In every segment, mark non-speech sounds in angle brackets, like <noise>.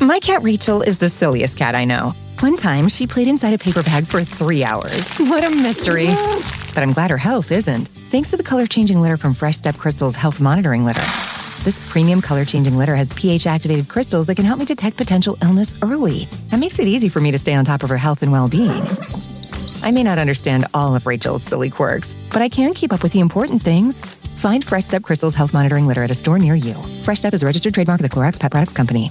My cat Rachel is the silliest cat I know. One time, she played inside a paper bag for three hours. What a mystery. But I'm glad her health isn't, thanks to the color changing litter from Fresh Step Crystal's Health Monitoring Litter. This premium color changing litter has pH activated crystals that can help me detect potential illness early. That makes it easy for me to stay on top of her health and well being. I may not understand all of Rachel's silly quirks, but I can keep up with the important things. Find Fresh Step Crystal's Health Monitoring Litter at a store near you. Fresh Step is a registered trademark of the Clorox Pet Products Company.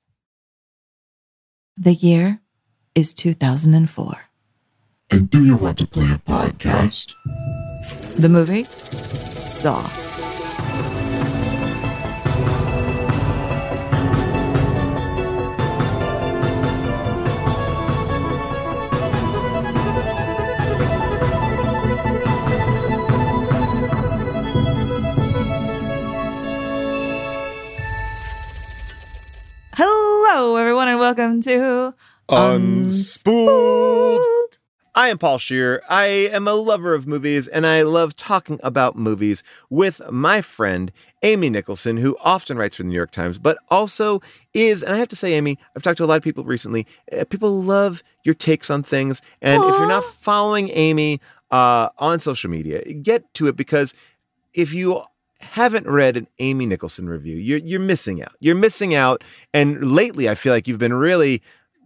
The year is 2004. And do you want to play a podcast? The movie Saw. Hello, everyone, and welcome to Unspooled. I am Paul Scheer. I am a lover of movies and I love talking about movies with my friend Amy Nicholson, who often writes for the New York Times, but also is, and I have to say, Amy, I've talked to a lot of people recently. uh, People love your takes on things. And if you're not following Amy uh, on social media, get to it because if you haven't read an Amy Nicholson review, you're you're missing out. You're missing out. And lately, I feel like you've been really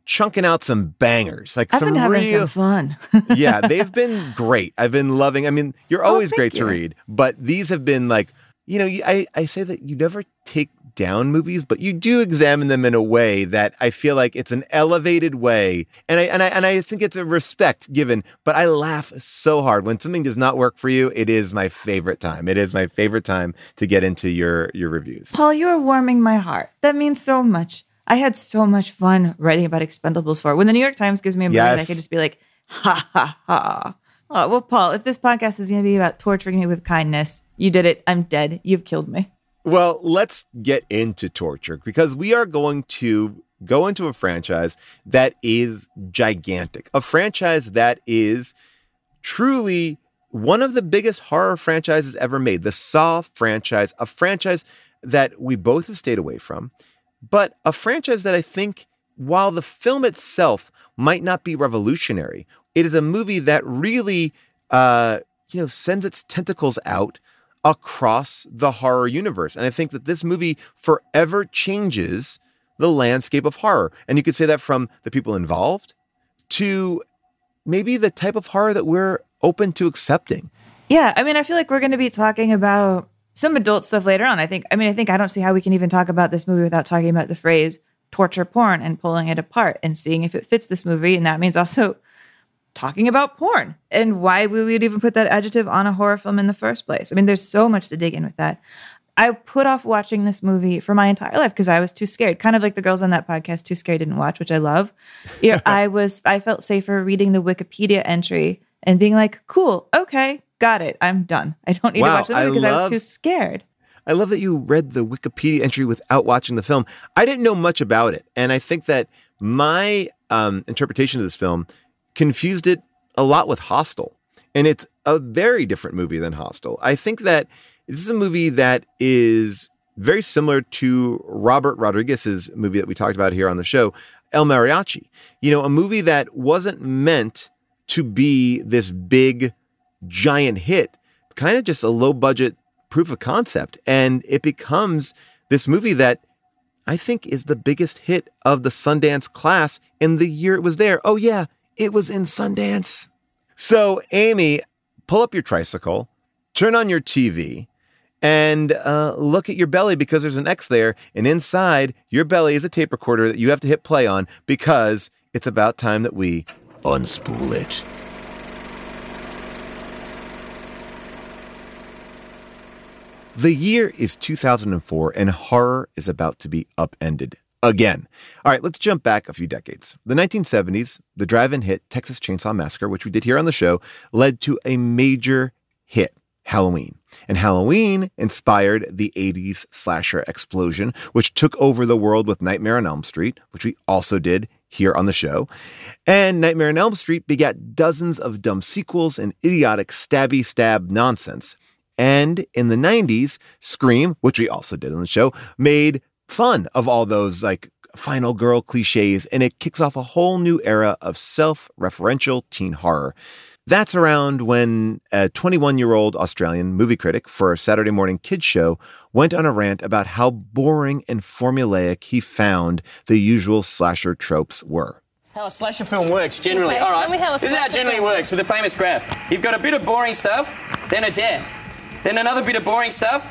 chunking out some bangers, like I've some been real. some fun. <laughs> yeah, they've been <laughs> great. I've been loving. I mean, you're oh, always Oh, great to read, but these have been like, you know, I I say that you never take down movies, but you do examine them in a way that I feel like it's an elevated way, and I and I and I think it's a respect given. But I laugh so hard when something does not work for you. It is my favorite time. It is my favorite time to get into your your reviews. Paul, you are warming my heart. That means so much. I had so much fun writing about Expendables 4. When the New York Times gives me a movie, and I Yes. could just be like, ha ha ha. Oh, well, Paul, if this podcast is going to be about torturing me with kindness, you did it. I'm dead. You've killed me. Well, let's get into torture because we are going to go into a franchise that is gigantic, a franchise that is truly one of the biggest horror franchises ever made, the Saw franchise, a franchise that we both have stayed away from, but a franchise that I think, while the film itself might not be revolutionary, it is a movie that really, uh, you know, sends its tentacles out across the horror universe. And I think that this movie forever changes the landscape of horror. And you could say that from the people involved to maybe the type of horror that we're open to accepting. Yeah, I mean, I feel like we're going to be talking about some adult stuff later on. I think, I mean, I think I don't see how we can even talk about this movie without talking about the phrase torture porn and pulling it apart and seeing if it fits this movie. And that means also talking about porn and why we would even put that adjective on a horror film in the first place. I mean, there's so much to dig in with that. I put off watching this movie for my entire life because I was too scared. Kind of like the girls on that podcast, Too Scared Didn't Watch, which I love. You know, <laughs> I was I felt safer reading the Wikipedia entry and being like, cool, okay, got it. I'm done. I don't need Wow, to watch the movie I because I, was too scared. I love that you read the Wikipedia entry without watching the film. I didn't know much about it. And I think that my um, interpretation of this film confused it a lot with Hostel. And it's a very different movie than Hostel. I think that this is a movie that is very similar to Robert Rodriguez's movie that we talked about here on the show, El Mariachi. You know, a movie that wasn't meant to be this big, giant hit, kind of just a low budget proof of concept. And it becomes This movie that I think is the biggest hit of the Sundance class in the year it was there. Oh, yeah, it was in Sundance. So, Amy, pull up your tricycle, turn on your TV, and uh, look at your belly because there's an X there. And inside your belly is a tape recorder that you have to hit play on because it's about time that we unspool it. The year is 2004, and horror is about to be upended again. All right, let's jump back a few decades. The 1970s, the drive in hit Texas Chainsaw Massacre, which we did here on the show, led to a major hit. Halloween. And Halloween inspired the 80s slasher explosion, which took over the world with Nightmare on Elm Street, which we also did here on the show. And Nightmare on Elm Street begat dozens of dumb sequels and idiotic stabby stab nonsense. And in the 90s, Scream, which we also did on the show, made fun of all those like final girl cliches, and it kicks off a whole new era of self referential teen horror. That's around when a 21 year old Australian movie critic for a Saturday morning kids show went on a rant about how boring and formulaic he found the usual slasher tropes were. How a slasher film works generally. Okay, All right. tell me how a this is how it generally film works with a famous graph. You've got a bit of boring stuff, then a death, then another bit of boring stuff,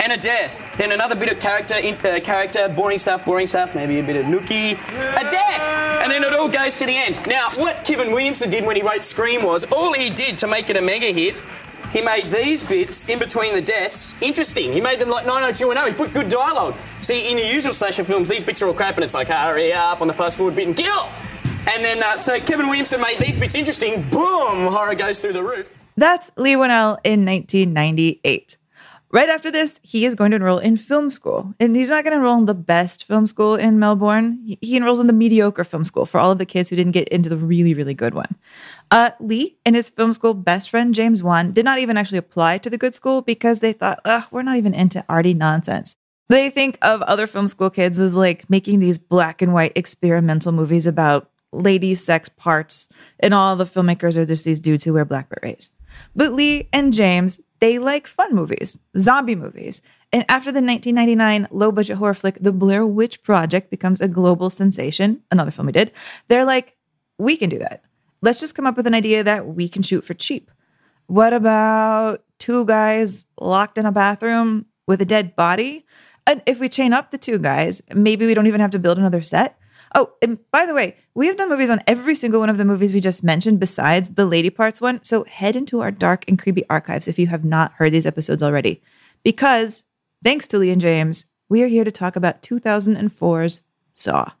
and a death. Then another bit of character, in, uh, character, boring stuff, boring stuff, maybe a bit of nookie, a death, and then it all goes to the end. Now, what Kevin Williamson did when he wrote Scream was all he did to make it a mega hit. He made these bits in between the deaths interesting. He made them like 90210. He put good dialogue. See, in the usual slasher films, these bits are all crap and it's like, hurry up on the fast forward bit and kill. And then, uh, so Kevin Williamson made these bits interesting. Boom! Horror goes through the roof. That's Leigh Whannell in 1998. Right after this, he is going to enroll in film school. And he's not going to enroll in the best film school in Melbourne. He, enrolls in the mediocre film school for all of the kids who didn't get into the really, really good one. Uh, Leigh and his film school best friend, James Wan, did not even actually apply to the good school because they thought, ugh, we're not even into arty nonsense. They think of other film school kids as like making these black and white experimental movies about ladies' sex parts, and all the filmmakers are just these dudes who wear black berets. But Leigh and James, they like fun movies, zombie movies. And after the 1999 low budget horror flick, The Blair Witch Project becomes a global sensation, another film we did, they're like, we can do that. Let's just come up with an idea that we can shoot for cheap. What about two guys locked in a bathroom with a dead body? And if we chain up the two guys, maybe we don't even have to build another set. Oh, and by the way, we have done movies on every single one of the movies we just mentioned besides the Lady Parts one. So head into our dark and creepy archives if you have not heard these episodes already. Because thanks to Leigh and James, we are here to talk about 2004's Saw.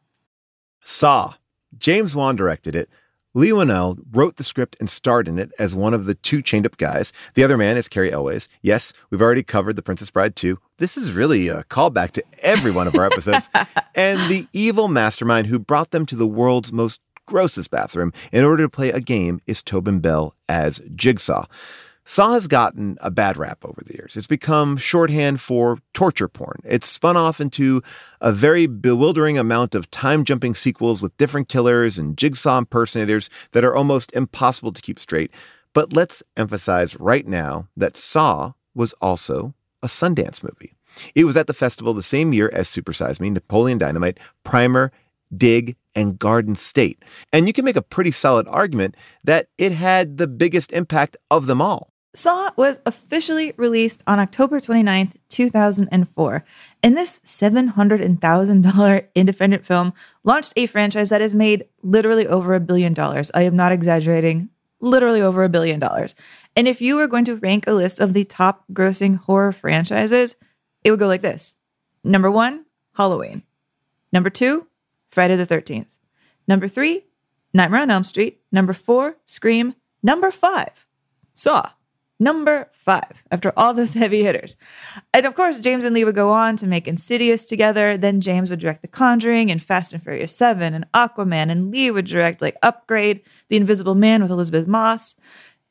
Saw. James Wan directed it. Leigh Whannell wrote the script and starred in it as one of the two chained up guys. The other man is Cary Elwes. Yes, we've already covered The Princess Bride 2. This is really a callback to every one of our episodes. <laughs> and the evil mastermind who brought them to the world's most grossest bathroom in order to play a game is Tobin Bell as Jigsaw. Saw has gotten a bad rap over the years. It's become shorthand for torture porn. It's spun off into a very bewildering amount of time jumping sequels with different killers and jigsaw impersonators that are almost impossible to keep straight. But let's emphasize right now that Saw was also a Sundance movie. It was at the festival the same year as Super Size Me, Napoleon Dynamite, Primer, Dig, and Garden State. And you can make a pretty solid argument that it had the biggest impact of them all. Saw was officially released on October 29th, 2004. And this $700,000 independent film launched a franchise that has made literally over a billion dollars. I am not exaggerating, literally over a billion dollars. And if you were going to rank a list of the top grossing horror franchises, it would go like this Number one, Halloween. Number two, Friday the 13th. Number three, Nightmare on Elm Street. Number four, Scream. Number five, Saw. Number five, after all those <laughs> heavy hitters. And of course, James and Leigh would go on to make Insidious together. Then James would direct The Conjuring and Fast and Furious 7 and Aquaman. And Leigh would direct like Upgrade, The Invisible Man with Elisabeth Moss.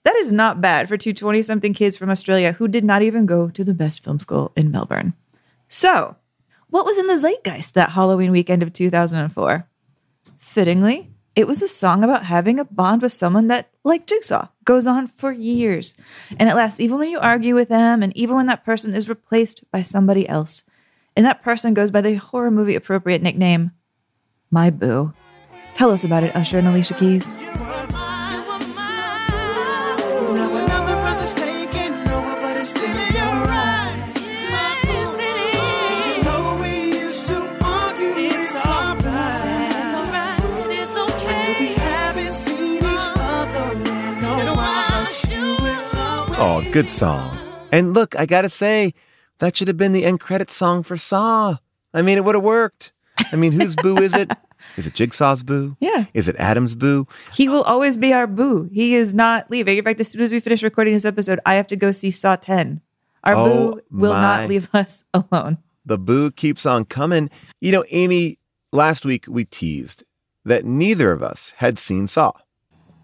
That is not bad for two 20 something kids from Australia who did not even go to the best film school in Melbourne. So, what was in the zeitgeist that Halloween weekend of 2004? Fittingly, it was a song about having a bond with someone that, like Jigsaw, goes on for years. And it lasts even when you argue with them and even when that person is replaced by somebody else. And that person goes by the horror movie appropriate nickname, My Boo. Tell us about it, Usher and Alicia Keys. Good song. And look, I gotta say, that should have been the end credit song for Saw. I mean, it would have worked. I mean, whose boo is it? <laughs> Is it Jigsaw's boo? Yeah. Is it Adam's boo? He will always be our boo. He is not leaving. In fact, as soon as we finish recording this episode, I have to go see Saw 10. Our Oh, boo will my. not leave us <laughs> alone. The boo keeps on coming. You know, Amy, last week we teased that neither of us had seen Saw.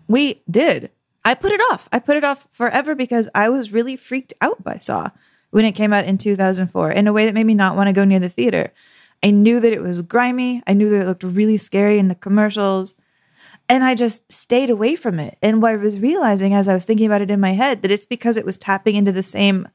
We did. I put it off. I put it off forever because I was really freaked out by Saw when it came out in 2004 in a way that made me not want to go near the theater. I knew that it was grimy. I knew that it looked really scary in the commercials. And I just stayed away from it. And what I was realizing as I was thinking about it in my head that it's because it was tapping into the same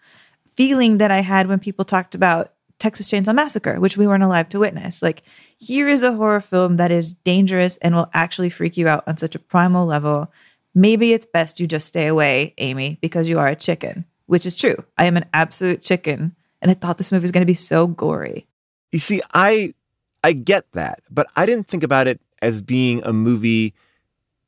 feeling that I had when people talked about Texas Chainsaw Massacre, which we weren't alive to witness. Like, here is a horror film that is dangerous and will actually freak you out on such a primal level. Maybe it's best you just stay away, Amy, because you are a chicken, which is true. I am an absolute chicken. And I thought this movie was going to be so gory. You see, I I get that, but I didn't think about it as being a movie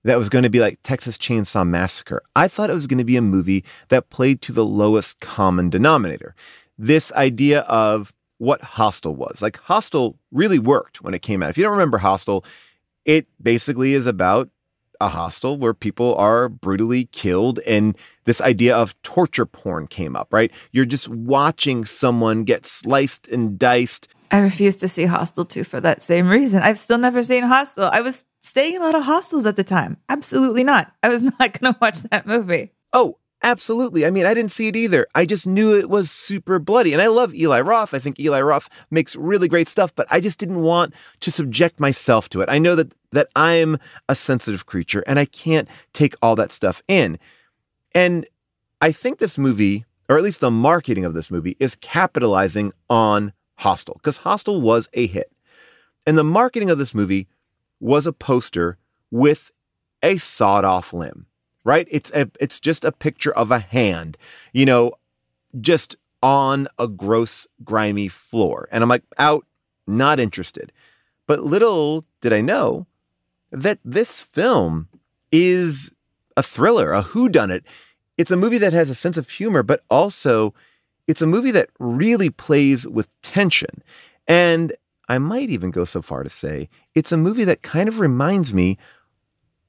that was going to be like Texas Chainsaw Massacre. I thought it was going to be a movie that played to the lowest common denominator. This idea of what Hostel was. Like Hostel really worked when it came out. If you don't remember Hostel, it basically is about a hostel where people are brutally killed and this idea of torture porn came up, right? You're just watching someone get sliced and diced I refused to see Hostel 2 for that same reason. I've still never seen Hostel. I was staying in a lot of hostels at the time. Absolutely not. I was <laughs> not going to watch that movie. Oh, absolutely. I mean, I didn't see it either. I just knew it was super bloody. And I love Eli Roth. I think Eli Roth makes really great stuff, but I just didn't want to subject myself to it. I know that that I'm a sensitive creature and I can't take all that stuff in. And I think this movie, or at least the marketing of this movie, is capitalizing on Hostel because Hostel was a hit. And the marketing of this movie was a poster with a sawed off limb, right? It's a, it's just a picture of a hand, you know, just on a gross, grimy floor. And I'm like, out, not interested. But little did I know that this film is a thriller, a whodunit. It's a movie that has a sense of humor, but also it's a movie that really plays with tension. And I might even go so far to say it's a movie that kind of reminds me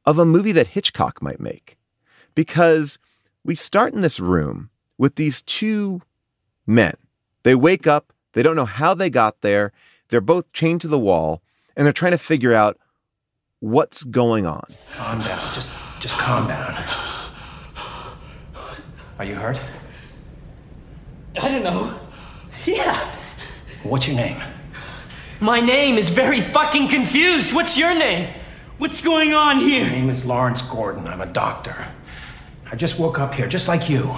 of a movie that Hitchcock might make. Because we start in this room with these two men. They wake up, they don't know how they got there, they're both chained to the wall, and they're trying to figure out what's going on. Calm down. Just just calm down. Are you hurt? I don't know. Yeah. What's your name? My name is very fucking confused. What's your name? What's going on here? My name is Lawrence Gordon. I'm a doctor. I just woke up here, just like you.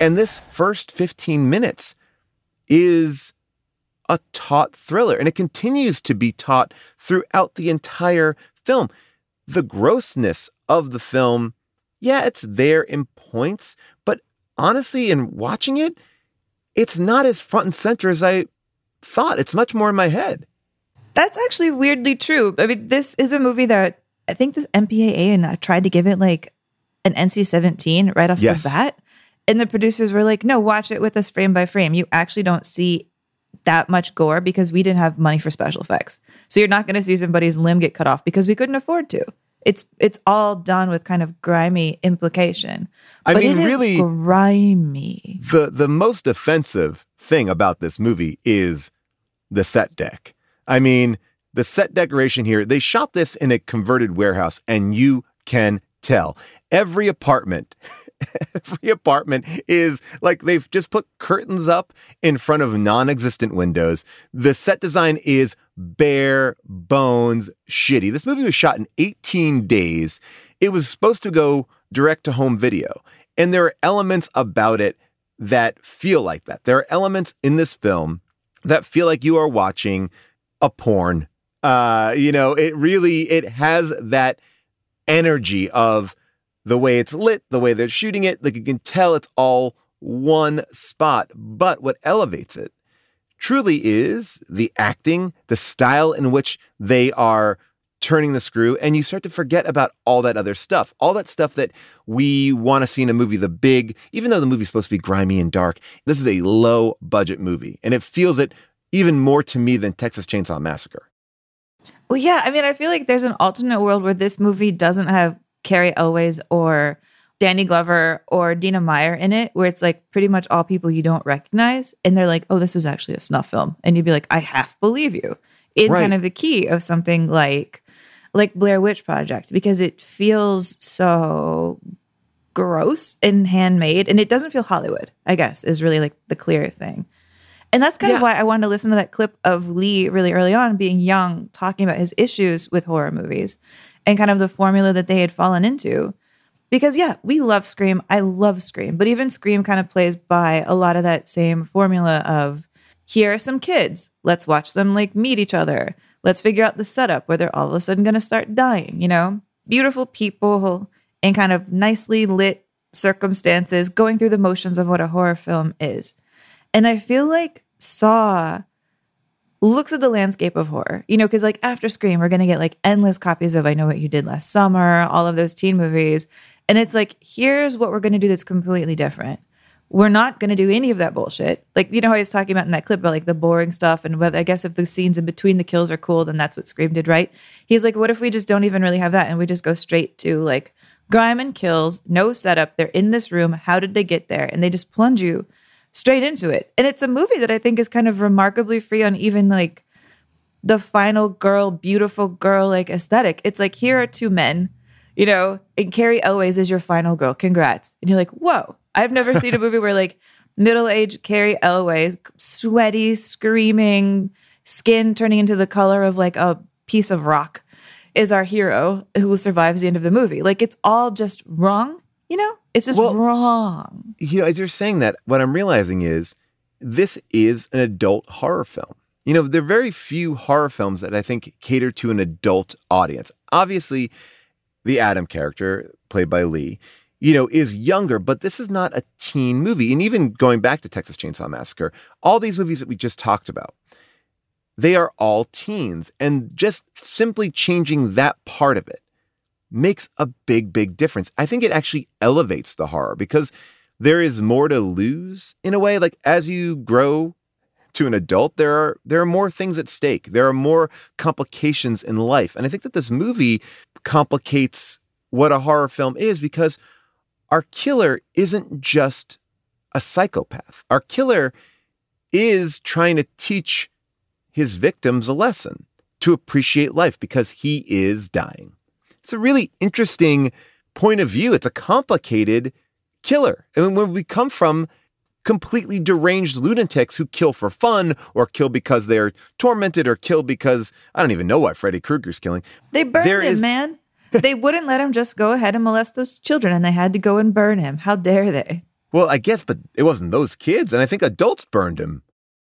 And this first 15 minutes is a taut thriller, and it continues to be taut throughout the entire film. The grossness of the film, yeah, it's there in points, but honestly, in watching it, it's not as front and center as I thought. It's much more in my head. That's actually weirdly true. I mean, this is a movie that I think the MPAA and I tried to give it like an NC 17 right off Yes. the bat. And the producers were like, no, watch it with us frame by frame. You actually don't see that much gore because we didn't have money for special effects. So you're not going to see somebody's limb get cut off because we couldn't afford to. It's it's all done with kind of grimy implication. I But mean, really- grimy. The the most offensive thing about this movie is the set deck. I mean, the set decoration here, they shot this in a converted warehouse and you can tell. Every apartment, <laughs> every apartment is like they've just put curtains up in front of non-existent windows. The set design is bare bones shitty. This movie was shot in 18 days. It was supposed to go direct to home video. And there are elements about it that feel like that. There are elements in this film that feel like you are watching a porn. Uh, you know, it really it has that energy of the way it's lit, the way they're shooting it. Like you can tell it's all one spot. But what elevates it truly is the acting, the style in which they are turning the screw, and you start to forget about all that other stuff. All that stuff that we want to see in a movie, the big, even though the movie's supposed to be grimy and dark, this is a low budget movie. And it feels it even more to me than Texas Chainsaw Massacre. Well, yeah. I mean, I feel like there's an alternate world where this movie doesn't have Cary Elwes or Danny Glover or Dina Meyer in it, where it's like pretty much all people you don't recognize. And they're like, oh, this was actually a snuff film. And you'd be like, I half believe you in Right. kind of the key of something like like Blair Witch Project because it feels so gross and handmade and it doesn't feel Hollywood, I guess, is really like the clear thing. And that's kind of why I wanted to listen to that clip of Leigh really early on, being young, talking about his issues with horror movies and kind of the formula that they had fallen into. Because, yeah, we love Scream. I love Scream. But even Scream kind of plays by a lot of that same formula of here are some kids. Let's watch them like meet each other. Let's figure out the setup where they're all of a sudden going to start dying, you know? Beautiful people in kind of nicely lit circumstances going through the motions of what a horror film is. And I feel like Saw looks at the landscape of horror, you know, because like after Scream, we're to get like endless copies of I Know What You Did Last Summer, all of those teen movies. And it's like, here's what we're to do that's completely different. We're not to do any of that bullshit. Like, you know, how was talking about in that clip about like the boring stuff. And whether I guess if the scenes in between the kills are cool, then that's what Scream did, right? He's like, what if we just don't even really have that and we just go straight to like grime and kills, no setup. They're in this room. How did they get there? And they just plunge you straight into it. And it's a movie that I think is kind of remarkably free on even like the final girl, beautiful girl like aesthetic. It's like here are two men, you know, and Cary Elwes is your final girl. Congrats. And you're like, whoa. I've never seen a movie where like middle-aged Cary Elwes, sweaty, screaming, skin turning into the color of like a piece of rock, is our hero who survives the end of the movie. Like it's all just wrong, you know? It's just Well- wrong. you know, as you're saying that, what I'm realizing is this is an adult horror film. You know, there are very few horror films that I think cater to an adult audience. Obviously, the Adam character, played by Leigh, you know, is younger, but this is not a teen movie. And even going back to Texas Chainsaw Massacre, all these movies that we just talked about, they are all teens. And just simply changing that part of it makes a big, big difference. I think it actually elevates the horror because there is more to lose in a way. Like as you grow to an adult, there are there are more things at stake. There are more complications in life. And I think that this movie complicates what a horror film is because our killer isn't just a psychopath. Our killer is trying to teach his victims a lesson to appreciate life because he is dying. It's a really interesting point of view. It's a complicated killer. I mean, when we come from completely deranged lunatics who kill for fun or kill because they're tormented or kill because I don't even know why Freddy Krueger's killing. They burned There him, is- man. they wouldn't let him just go ahead and molest those children, and they had to go and burn him. How dare they? Well, I guess, but it wasn't those kids. And I think adults burned him.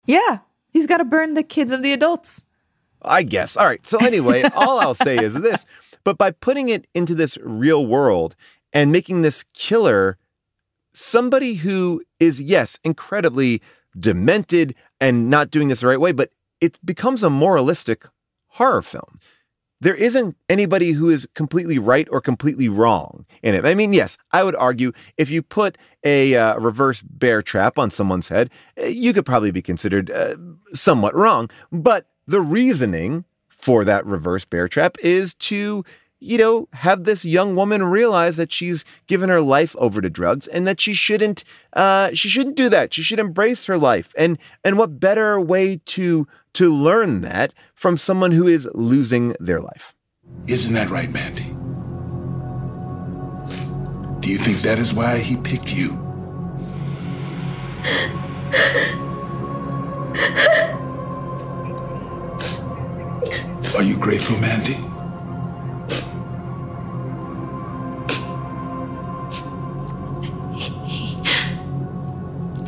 Yeah, he's got to burn the kids of the adults. I guess. All right. So anyway, <laughs> all I'll say is this. But by putting it into this real world and making this killer somebody who is, yes, incredibly demented and not doing this the right way, but it becomes a moralistic horror film. There isn't anybody who is completely right or completely wrong in it. I mean, yes, I would argue if you put a uh, reverse bear trap on someone's head, eh, you could probably be considered uh, somewhat wrong. But the reasoning for that reverse bear trap is to, you know, have this young woman realize that she's given her life over to drugs and that she shouldn't, uh, she shouldn't do that. She should embrace her life. And and what better way to to learn that from someone who is losing their life? Isn't that right, Mandy? Do you think that is why he picked you? <laughs> grateful, Mandy? He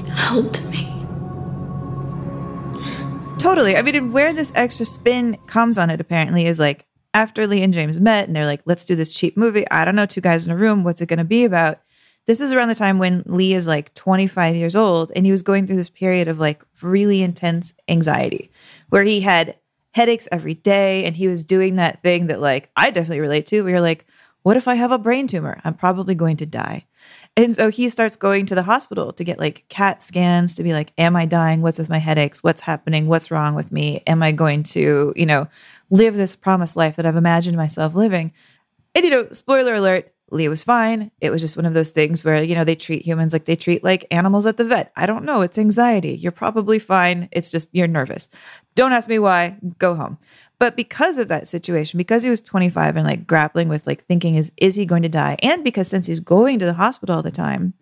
helped me. Totally. I mean, where this extra spin comes on it apparently is like after Leigh and James met and they're like, let's do this cheap movie. I don't know, two guys in a room. What's it going to be about? This is around the time when Leigh is like 25 years old and he was going through this period of like really intense anxiety where he had headaches every day and he was doing that thing that like I definitely relate to where you're like, what if I have a brain tumor? I'm probably going to die. And so he starts going to the hospital to get like CAT scans to be like, am I dying? What's with my headaches? What's happening? What's wrong with me? Am I going to, you know, live this promised life that I've imagined myself living? And, you know, spoiler alert, Leigh was fine. It was just one of those things where, you know, they treat humans like they treat like animals at the vet. I don't know. It's anxiety. You're probably fine. It's just you're nervous. Don't ask me why. Go home. But because of that situation, because he was 25 and like grappling with like thinking is is he going to die? And because since he's going to the hospital all the time,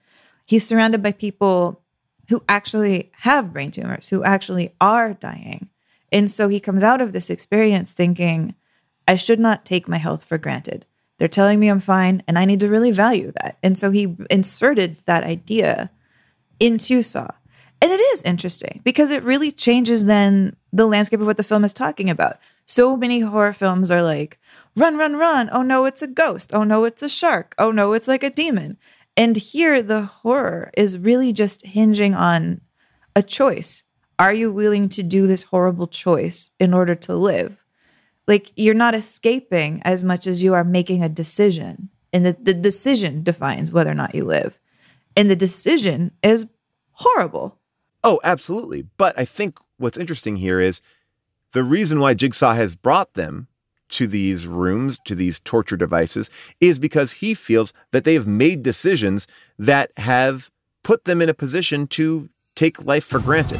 he's surrounded by people who actually have brain tumors, who actually are dying. And so he comes out of this experience thinking, I should not take my health for granted. They're telling me I'm fine and I need to really value that. And so he inserted that idea into Saw. And it is interesting because it really changes then the landscape of what the film is talking about. So many horror films are like, run, run, run. Oh no, it's a ghost. Oh no, it's a shark. Oh no, it's like a demon. And here, the horror is really just hinging on a choice. Are you willing to do this horrible choice in order to live? Like, you're not escaping as much as you are making a decision. And the, the decision defines whether or not you live. And the decision is horrible. Oh, absolutely. But I think what's interesting here is the reason why Jigsaw has brought them to these rooms, to these torture devices, is because he feels that they have made decisions that have put them in a position to take life for granted.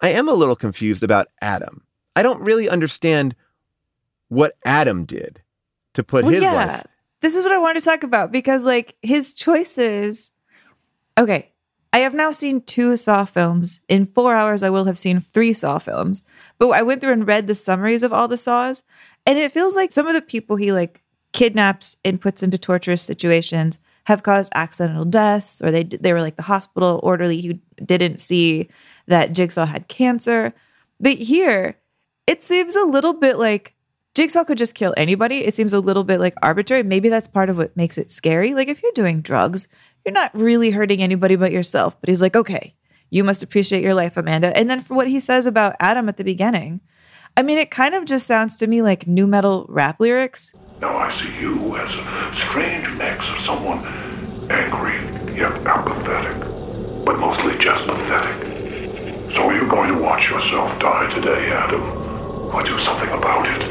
I am a little confused about Adam. I don't really understand what Adam did to put Well, his yeah. life. This is what I wanted to talk about because, like, his choices. Okay. I have now seen two Saw films. In four hours, I will have seen three Saw films. But I went through and read the summaries of all the Saws, and it feels like some of the people he like kidnaps and puts into torturous situations have caused accidental deaths, or they they were like the hospital orderly who didn't see that Jigsaw had cancer. But here, it seems a little bit like Jigsaw could just kill anybody. It seems a little bit like arbitrary. Maybe that's part of what makes it scary. Like if you're doing drugs, you're not really hurting anybody but yourself. But he's like, okay, you must appreciate your life, Amanda. And then for what he says about Adam at the beginning, I mean, it kind of just sounds to me like new metal rap lyrics. Now I see you as a strange mix of someone angry yet apathetic, but mostly just pathetic. So you're going to watch yourself die today, Adam, or do something about it.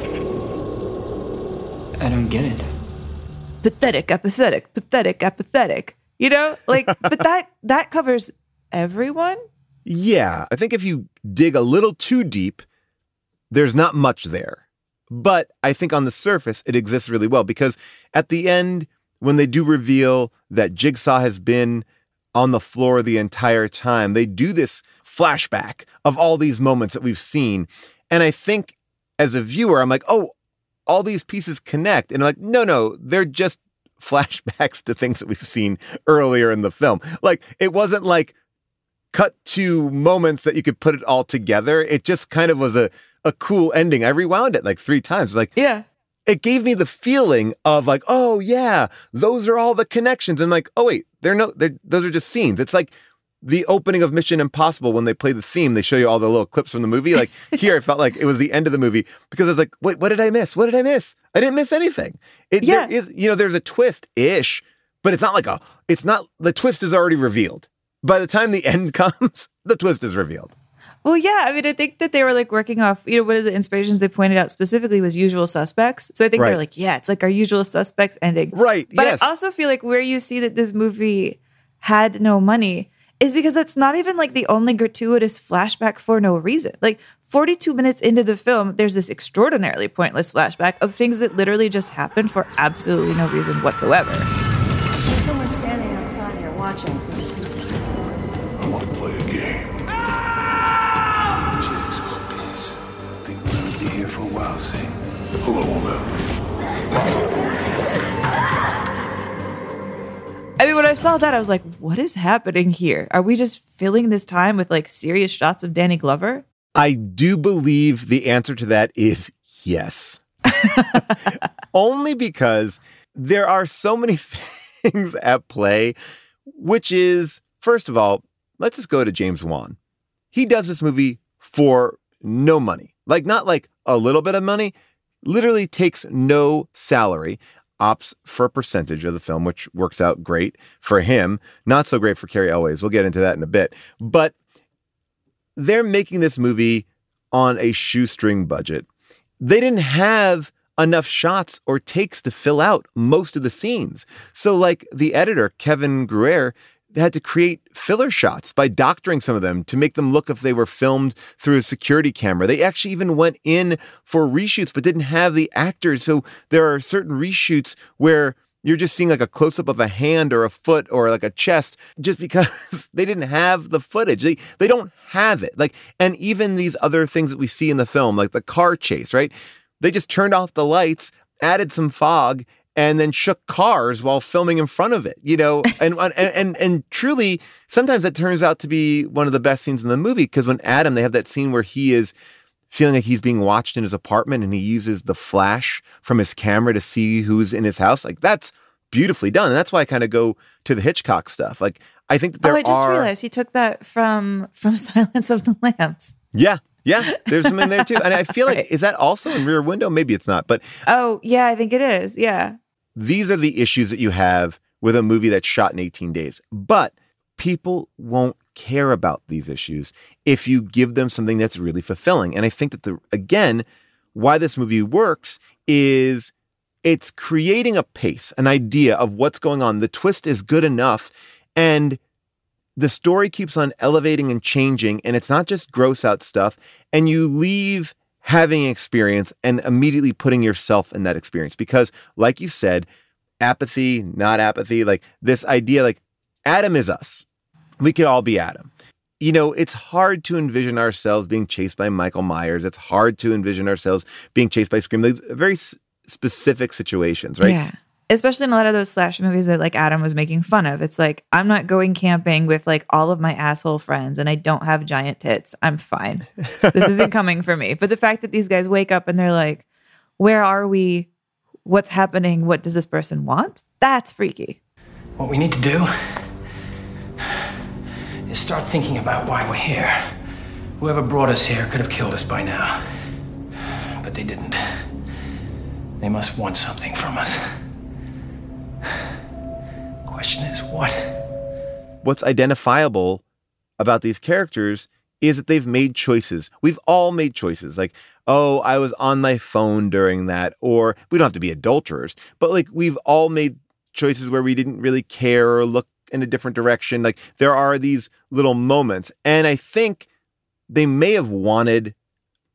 I don't get it. Pathetic, apathetic, pathetic, apathetic. You know, like, <laughs> but that that covers everyone. Yeah, I think if you dig a little too deep, there's not much there. But I think on the surface, it exists really well because at the end, when they do reveal that Jigsaw has been on the floor the entire time, they do this flashback of all these moments that we've seen. And I think as a viewer, I'm like, oh, all these pieces connect. And I'm like, no, no, they're just <laughs> flashbacks to things that we've seen earlier in the film. Like, it wasn't like cut to moments that you could put it all together. It just kind of was a a cool ending. I rewound it like three times. Like, Yeah. it gave me the feeling of like, oh yeah, those are all the connections. And like, oh wait, they're no, they're, those are just scenes. It's like the opening of Mission Impossible when they play the theme. They show you all the little clips from the movie. Like <laughs> here, it felt like it was the end of the movie because I was like, wait, what did I miss? What did I miss? I didn't miss anything. It Yeah. there is, you know, there's a twist ish, but it's not like a. It's not the twist is already revealed. By the time the <laughs> end comes, the twist is revealed. Well, yeah. I mean, I think that they were like working off, you know, one of the inspirations they pointed out specifically was usual suspects. So I think Right. they're like, yeah, it's like our usual suspects ending. Right. But yes. I also feel like where you see that this movie had no money is because that's not even like the only gratuitous flashback for no reason. Like 42 minutes into the film, there's this extraordinarily pointless flashback of things that literally just happened for absolutely no reason whatsoever. There's someone standing outside here watching. I mean, when I saw that, I was like, what is happening here? Are we just filling this time with like serious shots of Danny Glover? I do believe the answer to that is yes. <laughs> Only because there are so many <laughs> things at play, which is, first of all, let's just go to James Wan. He does this movie for no money, like not like a little bit of money, literally takes no salary, opts for a percentage of the film, which works out great for him, not so great for Cary Elwes. We'll get into that in a bit. But they're making this movie on a shoestring budget. They didn't have enough shots or takes to fill out most of the scenes. So, like the editor, Kevin Greutert, had to create filler shots by doctoring some of them to make them look if they were filmed through a security camera. They actually even went in for reshoots but didn't have the actors. So there are certain reshoots where you're just seeing like a close up of a hand or a foot or like a chest just <laughs> because they didn't have the footage. They they don't have it. Like and even these other things that we see in the film like the car chase, right? They just turned off the lights, added some fog and then shook cars while filming in front of it, you know, <laughs> and and and, and truly, sometimes that turns out to be one of the best scenes in the movie because when Adam, they have that scene where he is feeling like he's being watched in his apartment and he uses the flash from his camera to see who's in his house. Like that's beautifully done, and that's why I kind of go to the Hitchcock stuff. Like I think that oh, there oh, I just are, realized he took that from from <laughs> Silence of the Lambs. yeah, yeah, there's some in there too, and I feel like <laughs> is that also in Rear Window? Maybe it's not, but Oh, yeah, I think it is. Yeah. These are the issues that you have with a movie that's shot in 18 days. But people won't care about these issues if you give them something that's really fulfilling. And I think that the again, why this movie works is it's creating a pace, an idea of what's going on. The twist is good enough and the story keeps on elevating and changing and it's not just gross out stuff and you leave having experience and immediately putting yourself in that experience. Because like you said apathy not apathy like this idea like adam is us. We could all be adam. You know it's hard to envision ourselves being chased by michael myers. It's hard to envision ourselves being chased by scream those very s- specific situations right? Yeah. Especially in a lot of those slash movies that like Adam was making fun of. It's like, I'm not going camping with like all of my asshole friends and I don't have giant tits. I'm fine. This <laughs> isn't coming for me. But the fact that these guys wake up and they're like, where are we? What's happening? What does this person want? That's freaky. What we need to do is start thinking about why we're here. Whoever brought us here could have killed us by now. But they didn't. They must want something from us. <sighs> Question is, what? what's identifiable about these characters is that they've made choices. We've all made choices. Like, oh, I was on my phone during that, or we don't have to be adulterers, but like we've all made choices where we didn't really care or look in a different direction. Like there are these little moments. And I think they may have wanted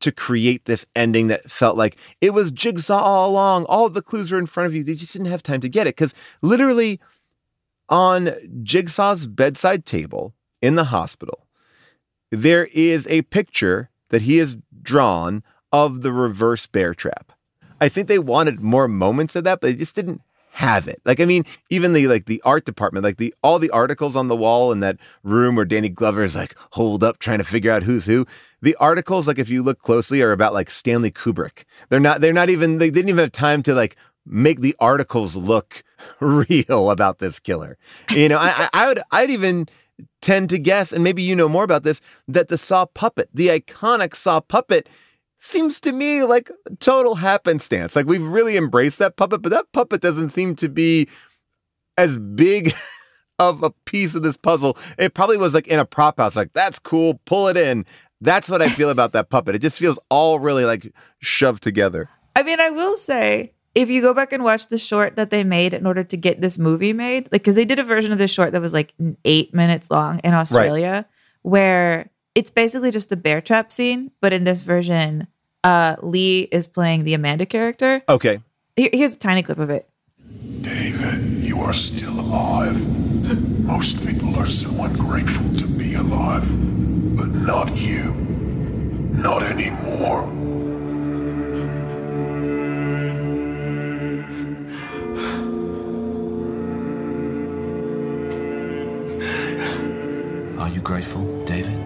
to create this ending that felt like it was jigsaw all along. All the clues were in front of you. They just didn't have time to get it. Because literally, on Jigsaw's bedside table in the hospital, there is a picture that he has drawn of the reverse bear trap. I think they wanted more moments of that, but they just didn't have it. Like I mean, even the like the art department, like the all the articles on the wall in that room where Danny Glover is like holed up trying to figure out who's who. The articles, like if you look closely, are about like Stanley Kubrick. They're not. They're not even. They didn't even have time to like make the articles look <laughs> real about this killer. You know, I, I would. I'd even tend to guess, and maybe you know more about this, that the Saw puppet, the iconic Saw puppet, seems to me like total happenstance. Like we've really embraced that puppet, but that puppet doesn't seem to be as big <laughs> of a piece of this puzzle. It probably was like in a prop house, like that's cool, pull it in. That's what I feel about that puppet. It just feels all really like shoved together. I mean, I will say, if you go back and watch the short that they made in order to get this movie made, like, because they did a version of this short that was like eight minutes long in Australia, where it's basically just the bear trap scene, but in this version, uh, Leigh is playing the Amanda character. Okay. Here- here's a tiny clip of it. David, you are still alive. Most people are so ungrateful to be alive, but not you. Not anymore. Are you grateful, David?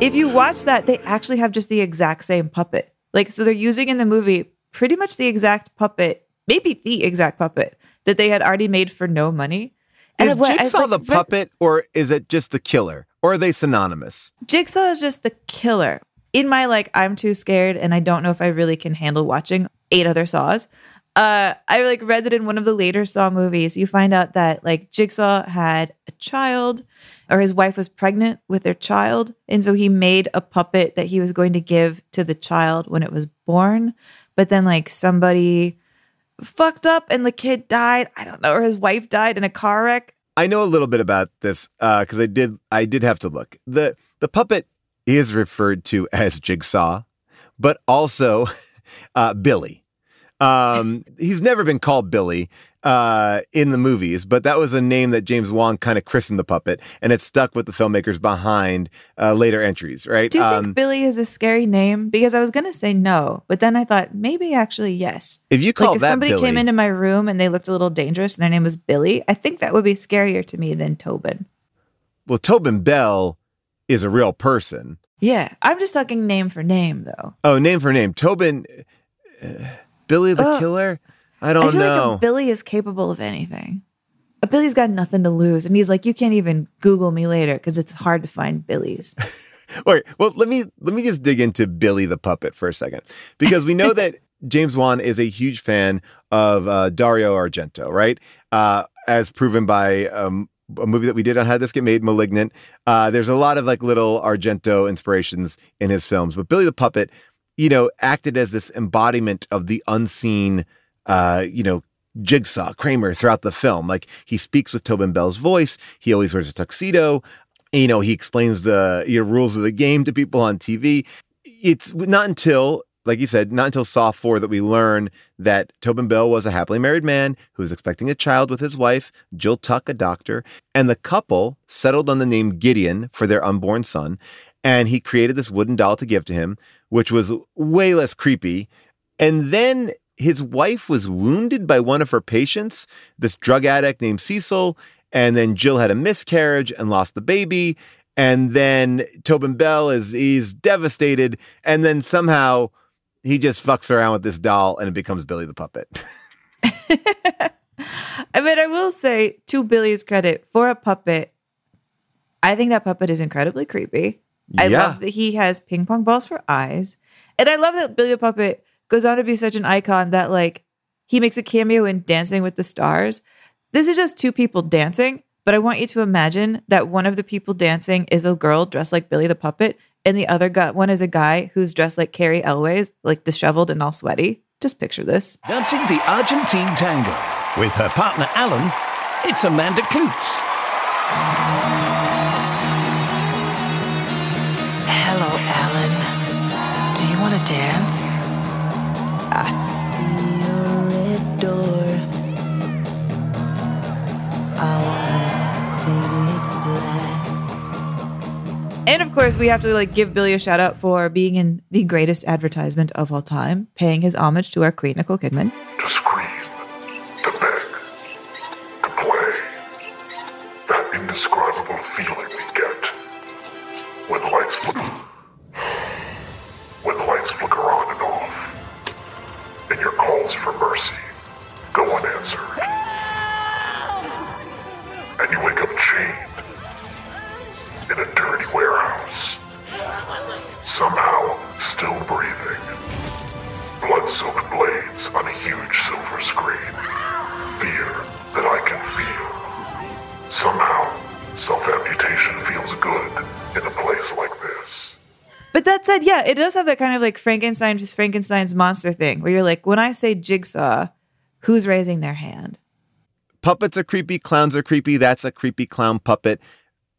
If you watch that, they actually have just the exact same puppet. Like, so they're using in the movie pretty much the exact puppet, maybe the exact puppet that they had already made for no money. Is what- Jigsaw like, the puppet, or is it just the killer, or are they synonymous? Jigsaw is just the killer. In my like, I'm too scared and I don't know if I really can handle watching eight other Saws. Uh, I like read that in one of the later Saw movies, you find out that like Jigsaw had a child, or his wife was pregnant with their child, and so he made a puppet that he was going to give to the child when it was born. But then like somebody fucked up and the kid died. I don't know, or his wife died in a car wreck. I know a little bit about this because I did. I did have to look. the The puppet is referred to as Jigsaw, but also <laughs> uh, Billy. Um, he's never been called Billy uh, in the movies, but that was a name that James Wan kind of christened the puppet, and it stuck with the filmmakers behind uh, later entries. Right? Do you Um, think Billy is a scary name? Because I was gonna say no, but then I thought maybe actually yes. if you call like if that somebody Billy, came into my room and they looked a little dangerous and their name was Billy, I think that would be scarier to me than Tobin. well, Tobin Bell is a real person. Yeah, I'm just talking name for name though. Oh, name for name, Tobin, uh, Billy the Ugh. Killer. I I don't feel know. like Billy is capable of anything. A Billy's got nothing to lose, and he's like, you can't even Google me later because it's hard to find Billy's. <laughs> All right. Well, let me let me just dig into Billy the puppet for a second because we know <laughs> that James Wan is a huge fan of uh, Dario Argento, right? Uh, as proven by um, a movie that we did on How This Get Made, *Malignant*. Uh, there's a lot of like little Argento inspirations in his films, but Billy the puppet, you know, acted as this embodiment of the unseen, uh, you know. Jigsaw Kramer throughout the film. Like he speaks with Tobin Bell's voice. He always wears a tuxedo you know, he explains the you know, rules of the game to people on TV. It's not until, like you said, not until Saw 4 that we learn that Tobin Bell was a happily married man who was expecting a child with his wife, Jill Tuck, a doctor, and the couple settled on the name Gideon for their unborn son. And he created this wooden doll to give to him, which was way less creepy. And then his wife was wounded by one of her patients, this drug addict named Cecil. And then Jill had a miscarriage and lost the baby. And then Tobin Bell is he's devastated. And then somehow he just fucks around with this doll and it becomes Billy the puppet. <laughs> I mean, I will say, to Billy's credit, for a puppet, I think that puppet is incredibly creepy. I Yeah. love that he has ping pong balls for eyes. And I love that Billy the Puppet goes on to be such an icon that, like, he makes a cameo in Dancing with the Stars. This is just two people dancing, but I want you to imagine that one of the people dancing is a girl dressed like Billy the Puppet, and the other guy, one is a guy who's dressed like Cary Elwes, like disheveled and all sweaty. Just picture this. Dancing the Argentine tango. With her partner Alan, it's Amanda Kloots. Dance? I see a red door. I want it black. And of course, we have to like give Billy a shout out for being in the greatest advertisement of all time, paying his homage to our queen Nicole Kidman. To yeah, it does have that kind of like Frankenstein's Frankenstein's monster thing where you're like, when I say jigsaw, who's raising their hand? Puppets are creepy, clowns are creepy. That's a creepy clown puppet.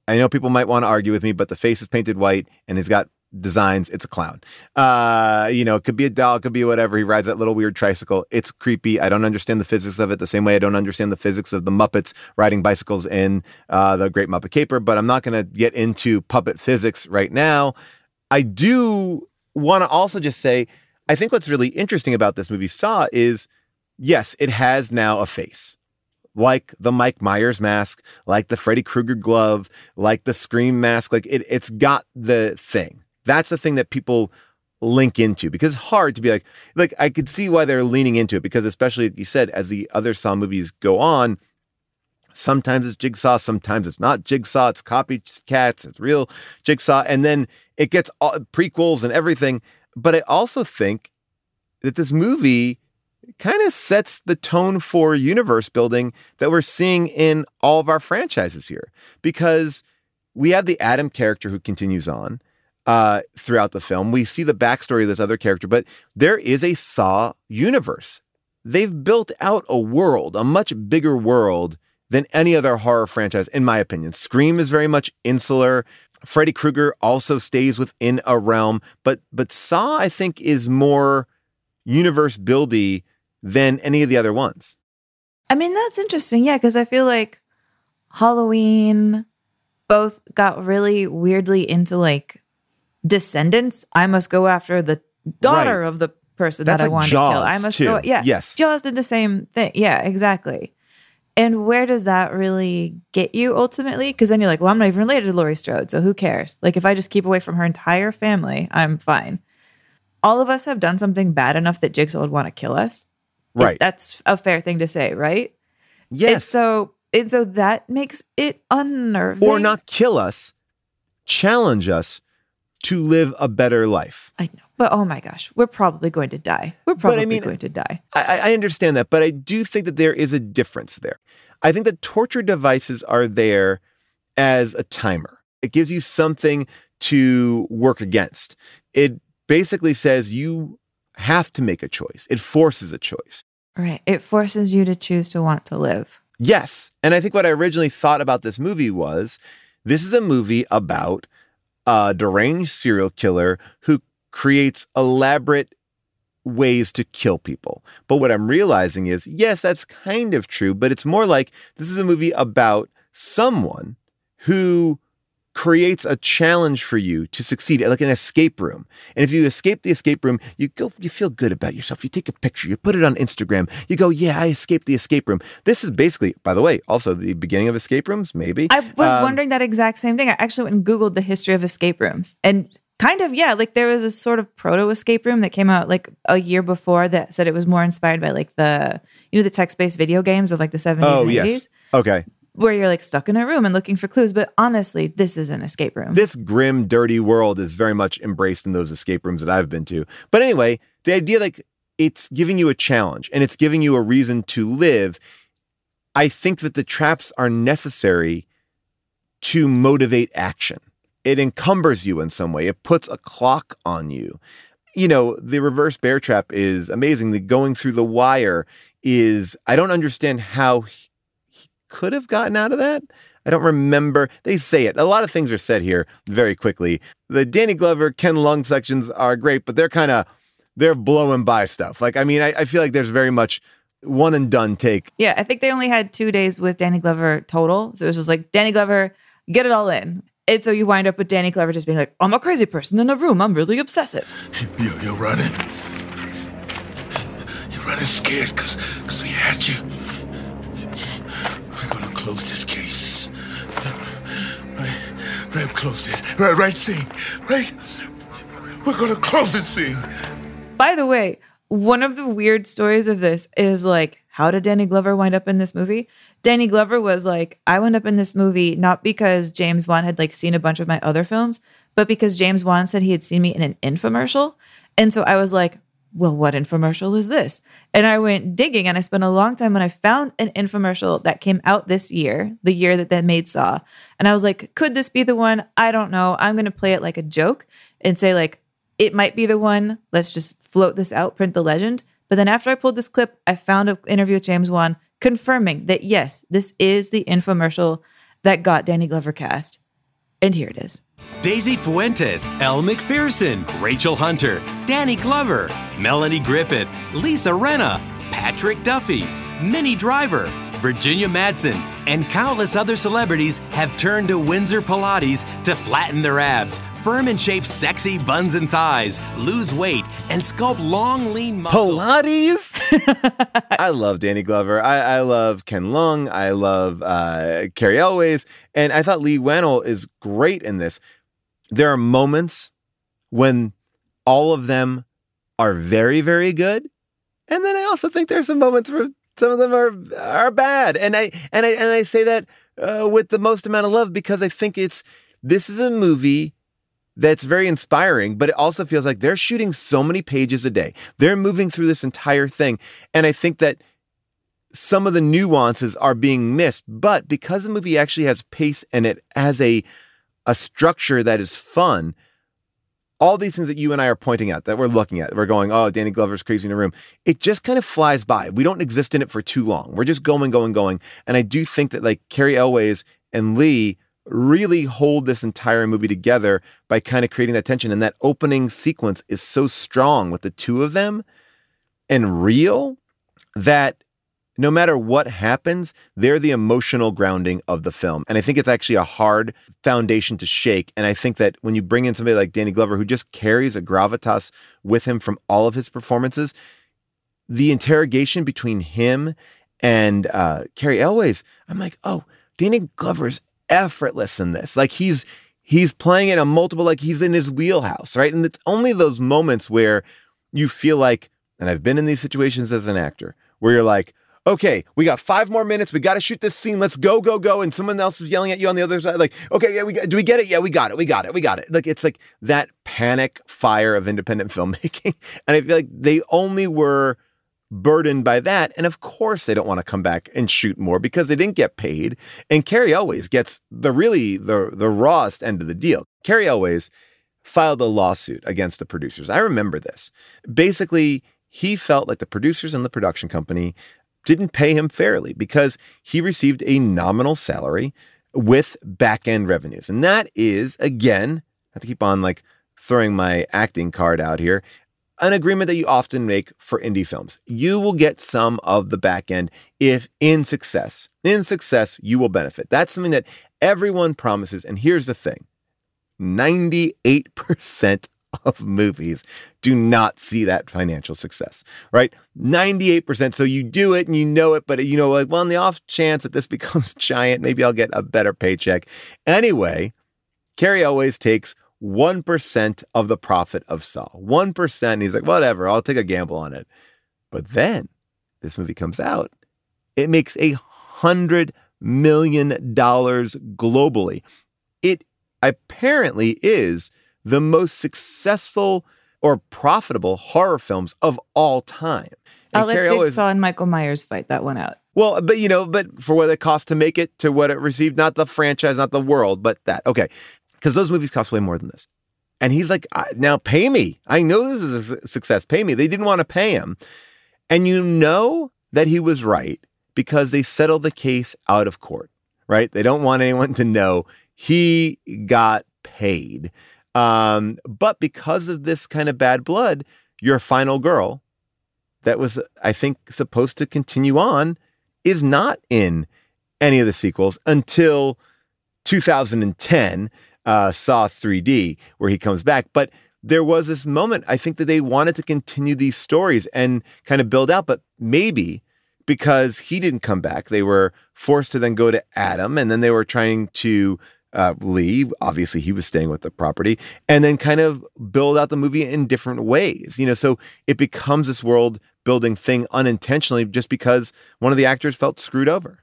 I know people might want to argue with me, but the face is painted white and he's got designs. It's a clown. Uh, you know, it could be a doll, it could be whatever. He rides that little weird tricycle. It's creepy. I don't understand the physics of it the same way I don't understand the physics of the Muppets riding bicycles in uh, the Great Muppet Caper, but I'm not going to get into puppet physics right now. I do want to also just say, I think what's really interesting about this movie, Saw, is yes, it has now a face like the Mike Myers mask, like the Freddy Krueger glove, like the Scream mask. Like it, it's got the thing. That's the thing that people link into because it's hard to be like, like I could see why they're leaning into it because especially like you said, as the other Saw movies go on, sometimes it's Jigsaw, sometimes it's not Jigsaw, it's copycats, it's real Jigsaw, and then it gets all, prequels and everything. But I also think that this movie kind of sets the tone for universe building that we're seeing in all of our franchises here because we have the Adam character who continues on uh, throughout the film. We see the backstory of this other character, but there is a Saw universe. They've built out a world, a much bigger world than any other horror franchise, in my opinion. Scream is very much insular. Freddy Krueger also stays within a realm, but but Saw, I think, is more universe buildy than any of the other ones. I mean, that's interesting. Yeah, because I feel like Halloween both got really weirdly into like descendants. I must go after the daughter Right. of the person That's that I like want to kill. I must too. go. Yeah. Yes. Jaws did the same thing. Yeah, exactly. And where does that really get you ultimately? Because then you're like, well, I'm not even related to Laurie Strode, so who cares? Like, if I just keep away from her entire family, I'm fine. All of us have done something bad enough that Jigsaw would want to kill us. Right. That's a fair thing to say, right? Yes. And so and so that makes it unnerving. Or not kill us, challenge us to live a better life. I know. But oh my gosh, we're probably going to die. We're But I probably mean- going to die. I, I understand that, but I do think that there is a difference there. I think that torture devices are there as a timer. It gives you something to work against. It basically says you have to make a choice. It forces a choice. Right. It forces you to choose to want to live. Yes. And I think what I originally thought about this movie was this is a movie about a deranged serial killer who creates elaborate ways to kill people. But what I'm realizing is, yes, that's kind of true, but it's more like this is a movie about someone who creates a challenge for you to succeed like an escape room. And if you escape the escape room you go you feel good about yourself. You take a picture you put it on instagram you go yeah i escaped the escape room. This is basically by the way also the beginning of escape rooms maybe. I was Um, wondering that exact same thing. I actually went and Googled the history of escape rooms. And kind of, yeah, like there was a sort of proto escape room that came out like a year before that said it was more inspired by like the, you know, the text based video games of like the 70s oh and 80s, yes okay where you're like stuck in a room and looking for clues. But honestly, this is an escape room. this grim, dirty world is very much embraced in those escape rooms that I've been to. But anyway, the idea like it's giving you a challenge and it's giving you a reason to live. I think that the traps are necessary to motivate action. It encumbers you in some way. It puts a clock on you. You know, the reverse bear trap is amazing. The going through the wire is I don't understand how could have gotten out of that. I don't remember. They say it. A lot of things are said here very quickly. The Danny Glover, Ken Leung sections are great, but they're kind of they're blowing by stuff. Like, I mean, I, I feel like there's very much one and done take. Yeah, I think they only had two days with Danny Glover total. So it was just like, Danny Glover, get it all in. And so you wind up with Danny Glover just being like, I'm a crazy person in a room. I'm really obsessive. You, you're running. You're running scared because cause we had you. Close this case. Right, right, close it. Right, right, scene. Right? We're gonna close it, scene. By the way, one of the weird stories of this is like, how did Danny Glover wind up in this movie? Danny Glover was like, I wound up in this movie not because James Wan had like seen a bunch of my other films, but because James Wan said he had seen me in an infomercial. And so I was like, well, what infomercial is this? And I went digging and I spent a long time and I found an infomercial that came out this year, the year that they maid Saw. And I was like, could this be the one? I don't know. I'm going to play it like a joke and say, like, it might be the one. Let's just float this out, print the legend. But then after I pulled this clip, I found an interview with James Wan confirming that yes, this is the infomercial that got Danny Glover cast. And here it is. Daisy Fuentes, Elle Macpherson, Rachel Hunter, Danny Glover, Melanie Griffith, Lisa Rinna, Patrick Duffy, Minnie Driver, Virginia Madsen, and countless other celebrities have turned to Windsor Pilates to flatten their abs, firm and shape sexy buns and thighs, lose weight, and sculpt long, lean muscles. Pilates? <laughs> I love Danny Glover. I, I love Ken Leung. I love uh, Cary Elwes. And I thought Leigh Whannell is great in this. There are moments when all of them are very, very good. And then I also think there's some moments where some of them are are bad. And I and I and I say that uh, with the most amount of love because I think it's this is a movie that's very inspiring, but it also feels like they're shooting so many pages a day. They're moving through this entire thing. And I think that some of the nuances are being missed, but because the movie actually has pace and it has a a structure that is fun, all these things that you and I are pointing out that we're looking at, we're going, oh, Danny Glover's crazy in a room. It just kind of flies by. We don't exist in it for too long. We're just going, going, going. And I do think that like Cary Elwes and Leigh really hold this entire movie together by kind of creating that tension. And that opening sequence is so strong with the two of them and real that no matter what happens, they're the emotional grounding of the film. And I think it's actually a hard foundation to shake. And I think that when you bring in somebody like Danny Glover, who just carries a gravitas with him from all of his performances, the interrogation between him and uh, Cary Elwes, I'm like, oh, Danny Glover's effortless in this. Like he's he's playing it a multiple, like he's in his wheelhouse, right? And it's only those moments where you feel like, and I've been in these situations as an actor, where you're like, okay, we got five more minutes. We got to shoot this scene. Let's go, go, go. And someone else is yelling at you on the other side, like, okay, yeah, we got, do we get it? Yeah, we got it. We got it. We got it. Like, it's like that panic fire of independent <laughs> filmmaking. And I feel like they only were burdened by that. And of course, they don't want to come back and shoot more because they didn't get paid. And Cary Elwes gets the really, the, the rawest end of the deal. Cary Elwes filed a lawsuit against the producers. I remember this. Basically, he felt like the producers and the production company didn't pay him fairly because he received a nominal salary with back end revenues. And that is, again, I have to keep on like throwing my acting card out here, an agreement that you often make for indie films. You will get some of the back end if in success. In success, you will benefit. That's something that everyone promises. And here's the thing 98% <laughs> of movies do not see that financial success, right? 98%. So you do it and you know it, but you know, like, well, on the off chance that this <laughs> becomes giant, maybe I'll get a better paycheck. Anyway, Cary Elwes takes 1% of the profit of Saw. 1%. He's like, whatever, I'll take a gamble on it. But then this movie comes out, it makes a hundred million dollars globally. It apparently is the most successful or profitable horror films of all time. And I'll let Cary Elwes- Jigsaw and Michael Myers fight that one out. well, but you know, but for what it cost to make it to what it received, not the franchise, not the world, but that. Okay. Because those movies cost way more than this. And he's like, now pay me. I know this is a success. Pay me. They didn't want to pay him. And you know that he was right because they settled the case out of court, right? They don't want anyone to know he got paid. Um, but because of this kind of bad blood, your final girl, that was, I think, supposed to continue on, is not in any of the sequels until 2010. uh, Saw 3D, where he comes back. But there was this moment, I think that they wanted to continue these stories and kind of build out, but maybe because he didn't come back, they were forced to then go to Adam, and then they were trying to uh, Leigh. Obviously, he was staying with the property, and then kind of build out the movie in different ways. You know, so it becomes this world building thing unintentionally, just because one of the actors felt screwed over.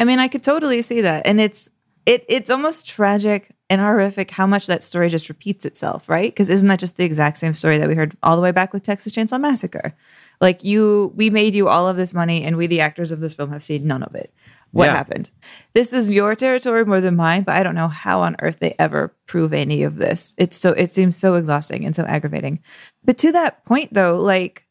I mean, I could totally see that, and it's it it's almost tragic and horrific how much that story just repeats itself, right? Because isn't that just the exact same story that we heard all the way back with Texas Chainsaw Massacre? Like you, we made you all of this money, and we, the actors of this film, have seen none of it. What Yeah. happened? This is your territory more than mine, but I don't know how on earth they ever prove any of this. It's so it seems so exhausting and so aggravating. But to that point, though, like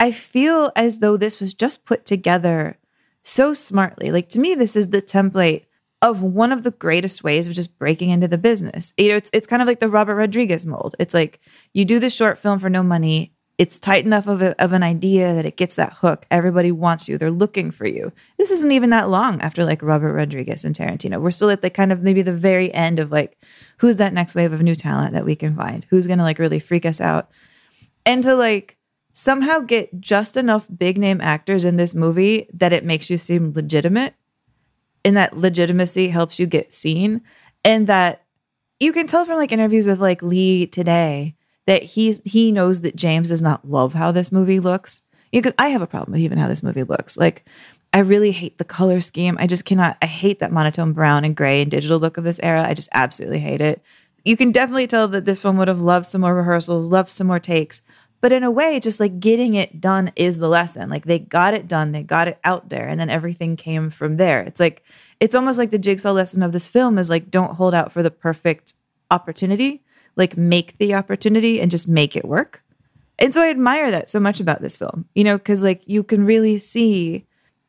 I feel as though this was just put together so smartly. Like to me, this is the template of one of the greatest ways of just breaking into the business. You know, it's it's kind of like the Robert Rodriguez mold. It's like you do the short film for no money. It's tight enough of, a, of an idea that it gets that hook. Everybody wants you. They're looking for you. This isn't even that long after like Robert Rodriguez and Tarantino. We're still at the kind of maybe the very end of like, who's that next wave of new talent that we can find? Who's going to like really freak us out? And to like somehow get just enough big name actors in this movie that it makes you seem legitimate and that legitimacy helps you get seen and that you can tell from like interviews with like Leigh today that he's he knows that James does not love how this movie looks. Because I have a problem with even how this movie looks. Like I really hate the color scheme. I just cannot I hate that monotone brown and gray and digital look of this era. I just absolutely hate it. You can definitely tell that this film would have loved some more rehearsals, loved some more takes. But in a way, just like getting it done is the lesson. Like they got it done, they got it out there, and then everything came from there. It's like it's almost like the jigsaw lesson of this film is like don't hold out for the perfect opportunity, like make the opportunity and just make it work. And so I admire that so much about this film, you know, because like you can really see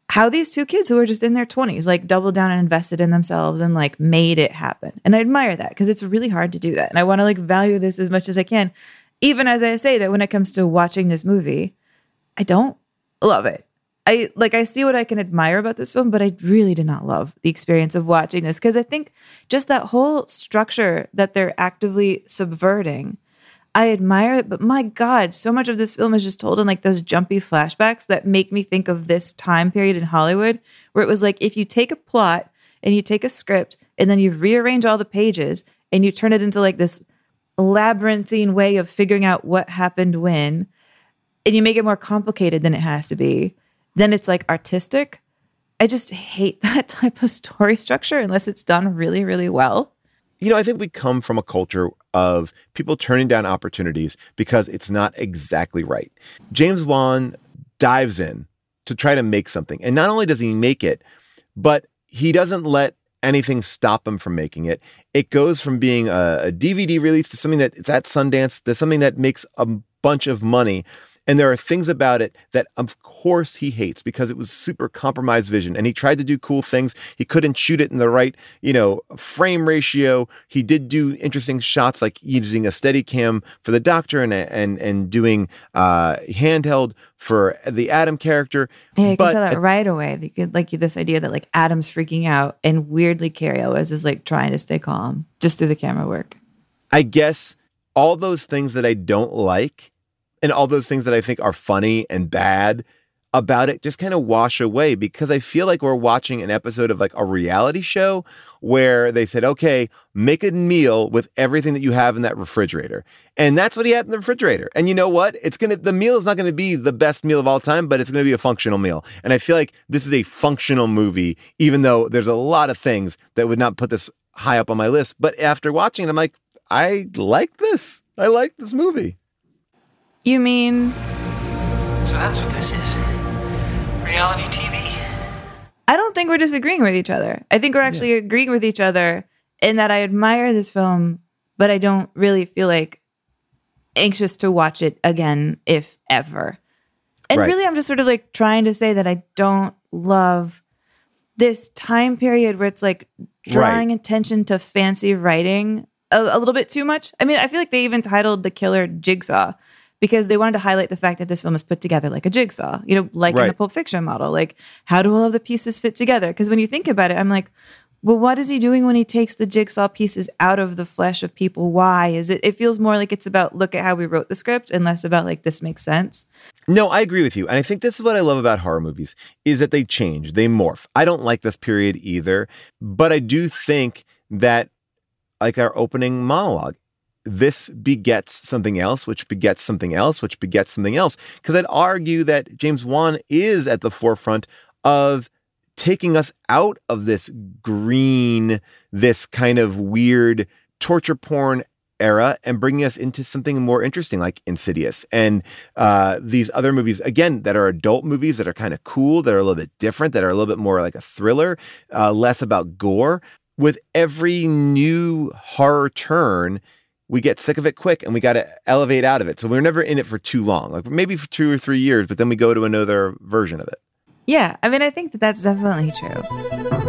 how these two kids who are just in their 20s like doubled down and invested in themselves and like made it happen. And I admire that because it's really hard to do that. And I want to like value this as much as I can, even as I say that when it comes to watching this movie, I don't love it. I like I see what I can admire about this film, but I really did not love the experience of watching this because I think just that whole structure that they're actively subverting. I admire it, but my God, so much of this film is just told in like those jumpy flashbacks that make me think of this time period in Hollywood where it was like if you take a plot and you take a script and then you rearrange all the pages and you turn it into like this labyrinthine way of figuring out what happened when, and you make it more complicated than it has to be, then it's like artistic. I just hate <laughs> that type of story structure unless it's done really, really well. You know, I think we come from a culture of people turning down opportunities because it's not exactly right. James Wan dives in to try to make something. And not only does he make it, but he doesn't let anything stop him from making it. It goes from being a, a DVD release to something that it's at Sundance, to something that makes a bunch of money. And there are things about it that, of course, he hates because it was super compromised vision. And he tried to do cool things. He couldn't shoot it in the right, you know, frame ratio. He did do interesting shots, like using a steady cam for the doctor and and and doing uh, handheld for the Adam character. Yeah, you But can tell that at- right away. Like, this idea that like Adam's freaking out and weirdly Cary Elwes is like trying to stay calm just through the camera work. I guess all those things that I don't like and all those things that I think are funny and bad about it just kind of wash away because I feel like we're watching an episode of like a reality show where they said, okay, make a meal with everything that you have in that refrigerator. And that's what he had in the refrigerator. And you know what? It's going to, the meal is not going to be the best meal of all time, but it's going to be a functional meal. And I feel like this is a functional movie, even though there's a lot of things that would not put this high up on my list. But after watching it, I'm like, I like this. I like this movie. You mean So that's what this is. Reality TV. I don't think we're disagreeing with each other. I think we're actually agreeing with each other in that I admire this film, but I don't really feel like anxious to watch it again, if ever. And Right. really, I'm just sort of like trying to say that I don't love this time period where it's like drawing attention to fancy writing a, a little bit too much. I mean, I feel like they even titled the killer Jigsaw because they wanted to highlight the fact that this film is put together like a jigsaw, you know, like in the Pulp Fiction model. Like, how do all of the pieces fit together? Because when you think about it, I'm like, well, what is he doing when he takes the jigsaw pieces out of the flesh of people? Why is it? It feels more like it's about look at how we wrote the script and less about like this makes sense. No, I agree with you. And I think this is what I love about horror movies is that they change, they morph. I don't like this period either, but I do think that like our opening monologue, this begets something else, which begets something else, which begets something else. Because I'd argue that James Wan is at the forefront of taking us out of this green, this kind of weird torture porn era and bringing us into something more interesting like Insidious and uh, these other movies, again, that are adult movies that are kind of cool, that are a little bit different, that are a little bit more like a thriller, uh, less about gore. With every new horror turn, we get sick of it quick and we got to elevate out of it. So we're never in it for too long, like maybe for two or three years, but then we go to another version of it. Yeah, I mean, I think that that's definitely true.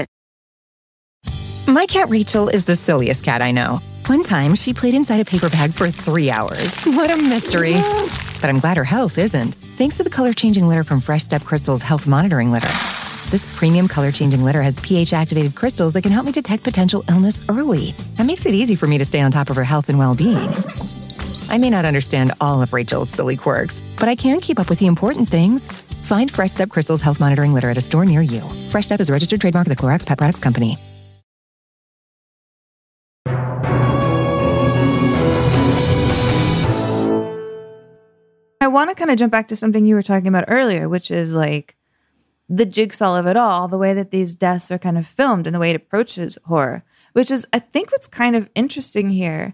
My cat Rachel is the silliest cat I know. One time, she played inside a paper bag for three hours. What a mystery. But I'm glad her health isn't, thanks to the color changing litter from Fresh Step Crystal's health monitoring litter. This premium color changing litter has pH activated crystals that can help me detect potential illness early. That makes it easy for me to stay on top of her health and well being. I may not understand all of Rachel's silly quirks, but I can keep up with the important things. Find Fresh Step Crystal's health monitoring litter at a store near you. Fresh Step is a registered trademark of the Clorox Pet Products Company. Want to kind of jump back to something you were talking about earlier, which is like the jigsaw of it all, the way that these deaths are kind of filmed and the way it approaches horror, which is, I think, what's kind of interesting here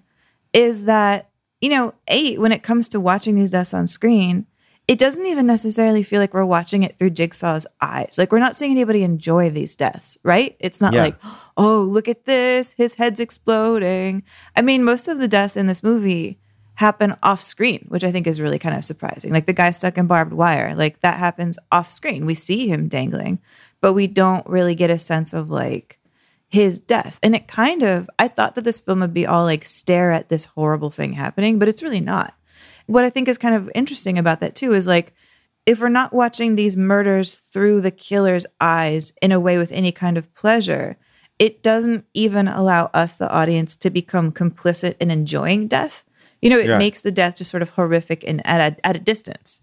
is that, you know, eight, when it comes to watching these deaths on screen, it doesn't even necessarily feel like we're watching it through Jigsaw's eyes. Like we're not seeing anybody enjoy these deaths, right? It's not Yeah. like, oh, look at this, his head's exploding. I mean, most of the deaths in this movie happen off screen, which I think is really kind of surprising. Like the guy stuck in barbed wire, like that happens off screen. We see him dangling, but we don't really get a sense of like his death. And it kind of, I thought that this film would be all like stare at this horrible thing happening, but it's really not. What I think is kind of interesting about that too is like, if we're not watching these murders through the killer's eyes in a way with any kind of pleasure, it doesn't even allow us, the audience, to become complicit in enjoying death. You know, it Yeah. makes the death just sort of horrific and at a, at a distance,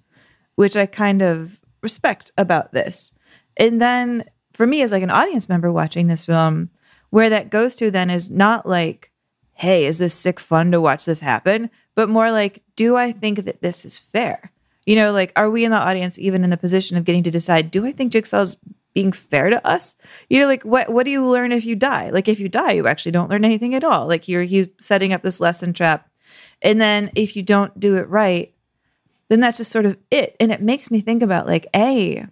which I kind of respect about this. And then for me, as like an audience member watching this film, where that goes to then is not like, hey, is this sick fun to watch this happen? But more like, do I think that this is fair? You know, like, are we in the audience even in the position of getting to decide, do I think Jigsaw's being fair to us? You know, like what what do you learn if you die? Like if you die, you actually don't learn anything at all. Like you're he's setting up this lesson trap. And then if you don't do it right, then that's just sort of it. And it makes me think about like, A,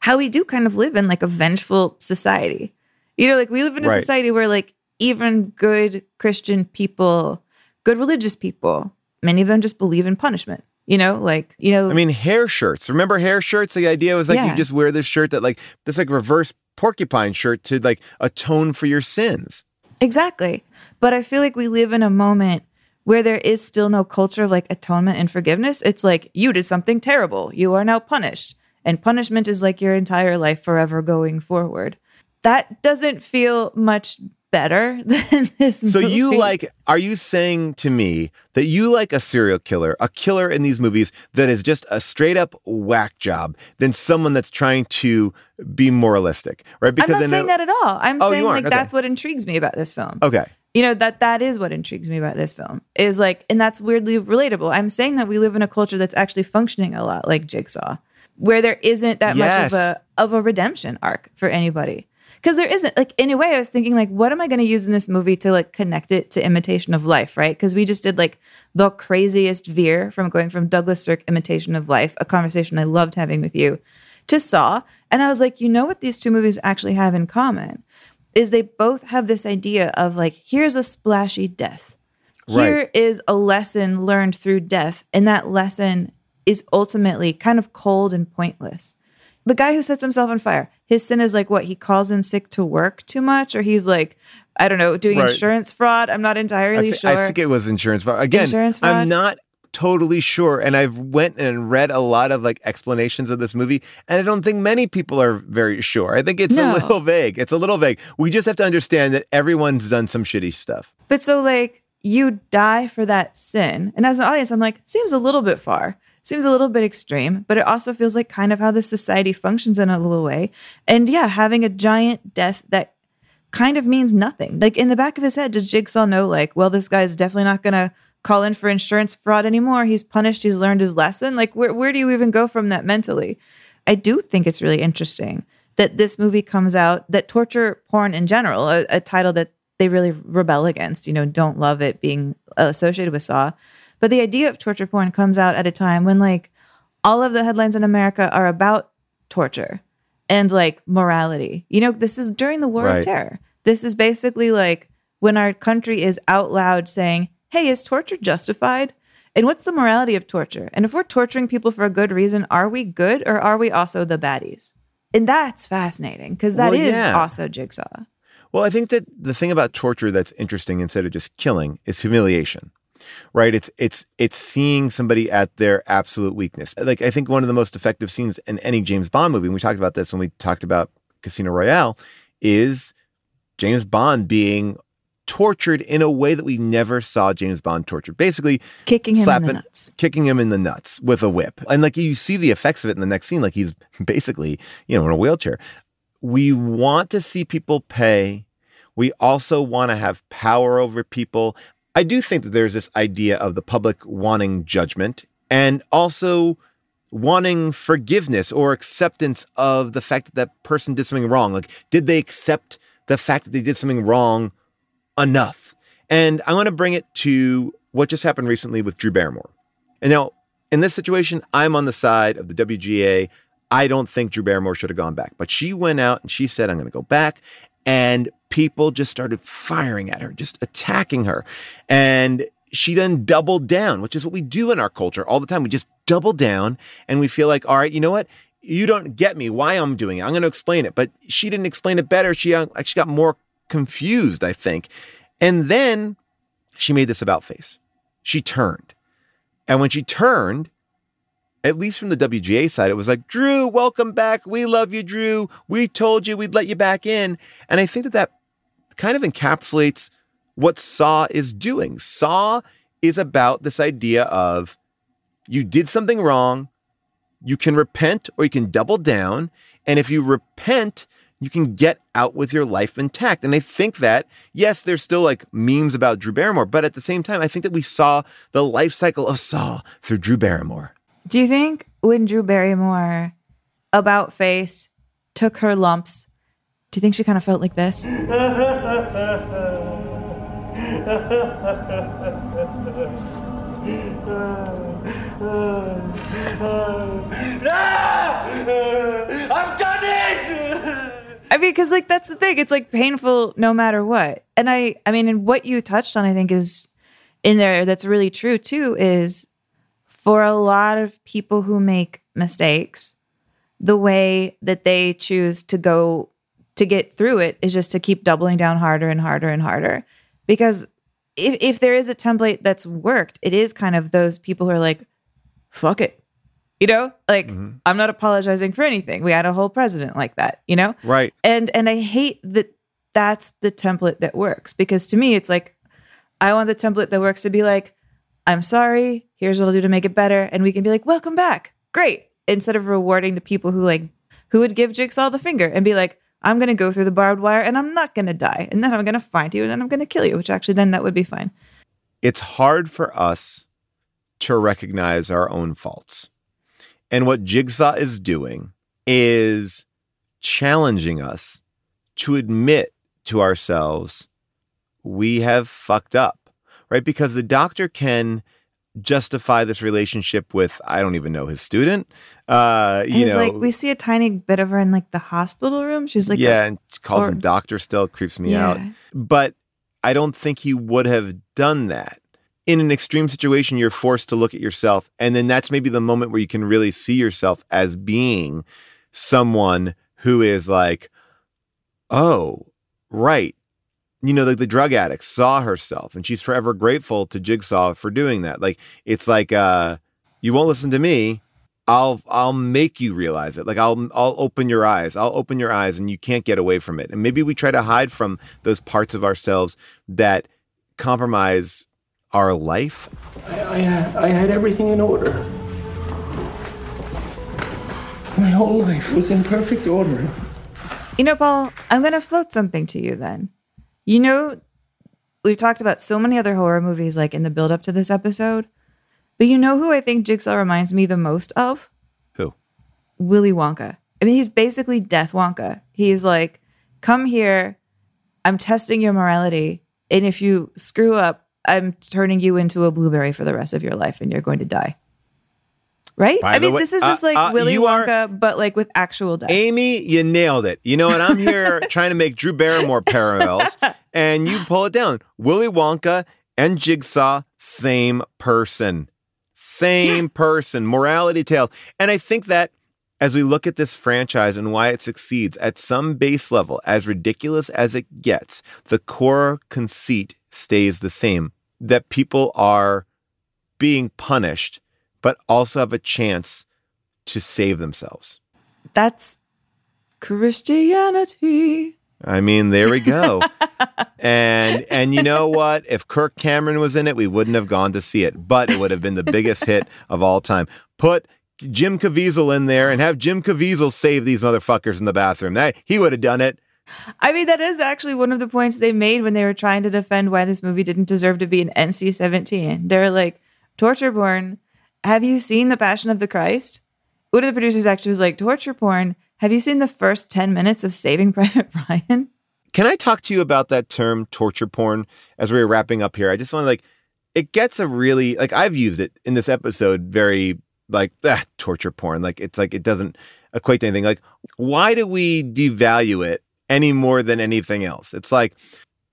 how we do kind of live in like a vengeful society. You know, like we live in a Right. society where like even good Christian people, good religious people, many of them just believe in punishment. You know, like, you know, I mean, hair shirts. Remember hair shirts? The idea was like Yeah. you just wear this shirt that like this like reverse porcupine shirt to like atone for your sins. Exactly. But I feel like we live in a moment where there is still no culture of like atonement and forgiveness. It's like you did something terrible. You are now punished. And punishment is like your entire life forever going forward. That doesn't feel much better <laughs> than this So you like are you saying to me that you like a serial killer, a killer in these movies that is just a straight up whack job than someone that's trying to be moralistic, right? I'm not saying that at all. I'm Oh, saying like Okay. that's what intrigues me about this film. Okay. You know, that that is what intrigues me about this film. Is like and that's weirdly relatable. I'm saying that we live in a culture that's actually functioning a lot like Jigsaw, where there isn't that Yes. much of a of a redemption arc for anybody. because there isn't like in a way i was thinking like what am i going to use in this movie to like connect it to imitation of life right because we just did like the craziest veer from going from douglas sirk imitation of life a conversation i loved having with you to saw and i was like you know what these two movies actually have in common is they both have this idea of like here's a splashy death here Right. is a lesson learned through death and that lesson is ultimately kind of cold and pointless the guy who sets himself on fire, his sin is like what he calls in sick to work too much, or he's like, I don't know, doing Right. insurance fraud. I'm not entirely thi- sure. I think it was insurance fraud. Again, Insurance fraud? I'm not totally sure. And I've went and read a lot of like explanations of this movie, and I don't think many people are very sure. I think it's No. a little vague. It's a little vague. We just have to understand that everyone's done some shitty stuff. but so like you die for that sin, and as an audience, I'm like, seems a little bit far. Seems a little bit extreme, but it also feels like kind of how this society functions in a little way. And yeah, having a giant death that kind of means nothing. Like in the back of his head, does Jigsaw know, like, well, this guy's definitely not going to call in for insurance fraud anymore. He's punished, he's learned his lesson. Like, where, where do you even go from that mentally? I do think it's really interesting that this movie comes out, that torture porn in general, a, a title that they really rebel against, you know, don't love it being associated with Saw. But the idea of torture porn comes out at a time when, like, all of the headlines in America are about torture and like morality. You know, this is during the War Right. of Terror. This is basically like when our country is out loud saying, hey, is torture justified? And what's the morality of torture? And if we're torturing people for a good reason, are we good or are we also the baddies? And that's fascinating because that Well, is yeah. also Jigsaw. Well, I think that the thing about torture that's interesting instead of just killing is humiliation. Right? It's it's it's seeing somebody at their absolute weakness. Like I think one of the most effective scenes in any James Bond movie, and we talked about this when we talked about Casino Royale, is James Bond being tortured in a way that we never saw James Bond tortured. Basically, Kicking him in the nuts. kicking him in the nuts with a whip, and like you see the effects of it in the next scene. Like he's <laughs> basically, you know, in a wheelchair. We want to see people pay. We also want to have power over people. I do think that there's this idea of the public wanting judgment and also wanting forgiveness or acceptance of the fact that that person did something wrong. Like, did they accept the fact that they did something wrong enough? And I want to bring it to what just happened recently with Drew Barrymore. And now, in this situation, I'm on the side of the WGA. I don't think Drew Barrymore should have gone back, but she went out and she said, I'm going to go back. And people just started firing at her, just attacking her. And she then doubled down, which is what we do in our culture all the time. We just double down and we feel like, all right, you know what? You don't get me why I'm doing it. I'm going to explain it. But she didn't explain it better. She uh, actually got more confused, I think. And then she made this about face. She turned. And when she turned, at least from the WGA side, it was like, Drew, welcome back. We love you, Drew. We told you we'd let you back in. And I think that that kind of encapsulates what Saw is doing. Saw is about this idea of you did something wrong, you can repent or you can double down. And if you repent, you can get out with your life intact. And I think that, yes, there's still like memes about Drew Barrymore, but at the same time, I think that we saw the life cycle of Saw through Drew Barrymore. Do you think when Drew Barrymore about face took her lumps, do you think she kind of felt like this? <laughs> I've done it! I mean, because like that's the thing. It's like painful no matter what. And I, I mean, and what you touched on, I think is in there. That's really true too. Is for a lot of people who make mistakes, the way that they choose to go to get through it is just to keep doubling down harder and harder and harder. Because if if there is a template that's worked, it is kind of those people who are like, "Fuck it." You know, like mm-hmm. I'm not apologizing for anything. We had a whole president like that, you know? Right. And and I hate that that's the template that works because to me it's like I want the template that works to be like I'm sorry, here's what I'll do to make it better and we can be like welcome back. Great. Instead of rewarding the people who like who would give Jigsaw the finger and be like I'm going to go through the barbed wire and I'm not going to die and then I'm going to find you and then I'm going to kill you, which actually then that would be fine. It's hard for us to recognize our own faults. And what Jigsaw is doing is challenging us to admit to ourselves we have fucked up, right? Because the doctor can justify this relationship with I don't even know his student. Uh, you He's know, like we see a tiny bit of her in like the hospital room. She's like, yeah, a- and calls or- him doctor still creeps me Yeah. out. But I don't think he would have done that. In an extreme situation, you're forced to look at yourself, and then that's maybe the moment where you can really see yourself as being someone who is like, oh, right. You know, like the drug addict saw herself, and she's forever grateful to Jigsaw for doing that. Like it's like, uh, you won't listen to me. I'll I'll make you realize it. Like I'll I'll open your eyes. I'll open your eyes and you can't get away from it. And maybe we try to hide from those parts of ourselves that compromise our life. I, I, I had everything in order. My whole life was in perfect order. You know, Paul, I'm going to float something to you then. You know, we've talked about so many other horror movies like in the build up to this episode, but you know who I think Jigsaw reminds me the most of? Who? Willy Wonka. I mean, he's basically Death Wonka. He's like, come here, I'm testing your morality, and if you screw up, I'm turning you into a blueberry for the rest of your life and you're going to die. Right? By I mean, way- this is uh, just like uh, Willy you are- Wonka, but like with actual death. Amy, you nailed it. You know what? I'm here <laughs> trying to make Drew Barrymore parallels, and you pull it down. Willy Wonka and Jigsaw, same person. Same person. Morality tale. And I think that as we look at this franchise and why it succeeds at some base level, as ridiculous as it gets, the core conceit stays the same that people are being punished, but also have a chance to save themselves. That's Christianity. I mean, there we go. <laughs> and and you know what? If Kirk Cameron was in it, we wouldn't have gone to see it, but it would have been the biggest hit of all time. Put Jim Caviezel in there and have Jim Caviezel save these motherfuckers in the bathroom. That he would have done it. I mean, that is actually one of the points they made when they were trying to defend why this movie didn't deserve to be an NC 17. They're like, torture porn. Have you seen The Passion of the Christ? One of the producers actually was like, torture porn. Have you seen the first 10 minutes of Saving <laughs> Private Ryan? Can I talk to you about that term torture porn as we're wrapping up here? I just want to like it gets a really like I've used it in this episode very like <laughs> ah, torture porn. Like it's like it doesn't equate to anything. Like why do we devalue it any more than anything else? It's like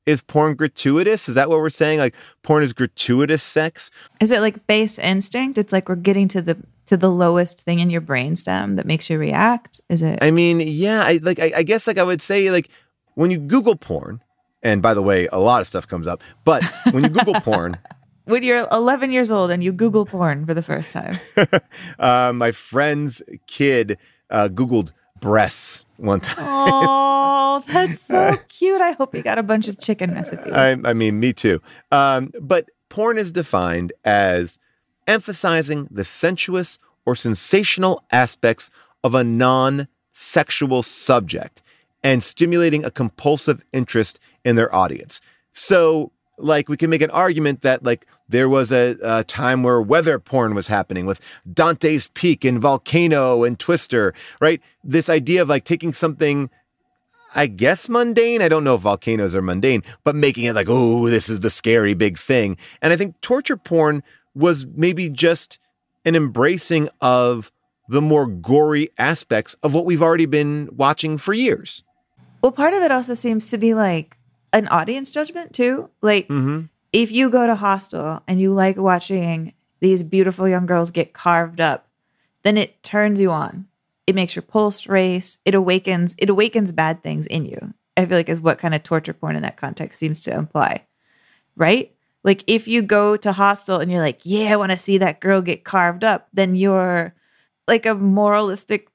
is porn gratuitous? Is that what we're saying? Like porn is gratuitous sex? Is it like base instinct? It's like we're getting to the to the lowest thing in your brainstem that makes you react. Is it? I mean, yeah, I like I, I guess like I would say like when you Google porn, and by the way, a lot of stuff comes up, but when you Google <laughs> porn, when you're 11 years old and you Google porn for the first time. <laughs> uh, my friend's kid uh, Googled breasts one time. Oh, <laughs> that's so cute. I hope you got a bunch of chicken recipes. I, I mean, me too. Um, but porn is defined as emphasizing the sensuous or sensational aspects of a non sexual subject and stimulating a compulsive interest in their audience. So, like, we can make an argument that, like, there was a, a time where weather porn was happening with Dante's Peak and Volcano and Twister, right? This idea of like taking something I guess mundane. I don't know if volcanoes are mundane, but making it like, oh, this is the scary big thing. And I think torture porn was maybe just an embracing of the more gory aspects of what we've already been watching for years. Well, part of it also seems to be like an audience judgment too. Like Mm-hmm. if you go to Hostel and you like watching these beautiful young girls get carved up, then it turns you on. It makes your pulse race. It awakens. It awakens bad things in you. I feel like is what kind of torture porn in that context seems to imply, right? Like if you go to Hostel and you're like, yeah, I want to see that girl get carved up, then you're like a moralistic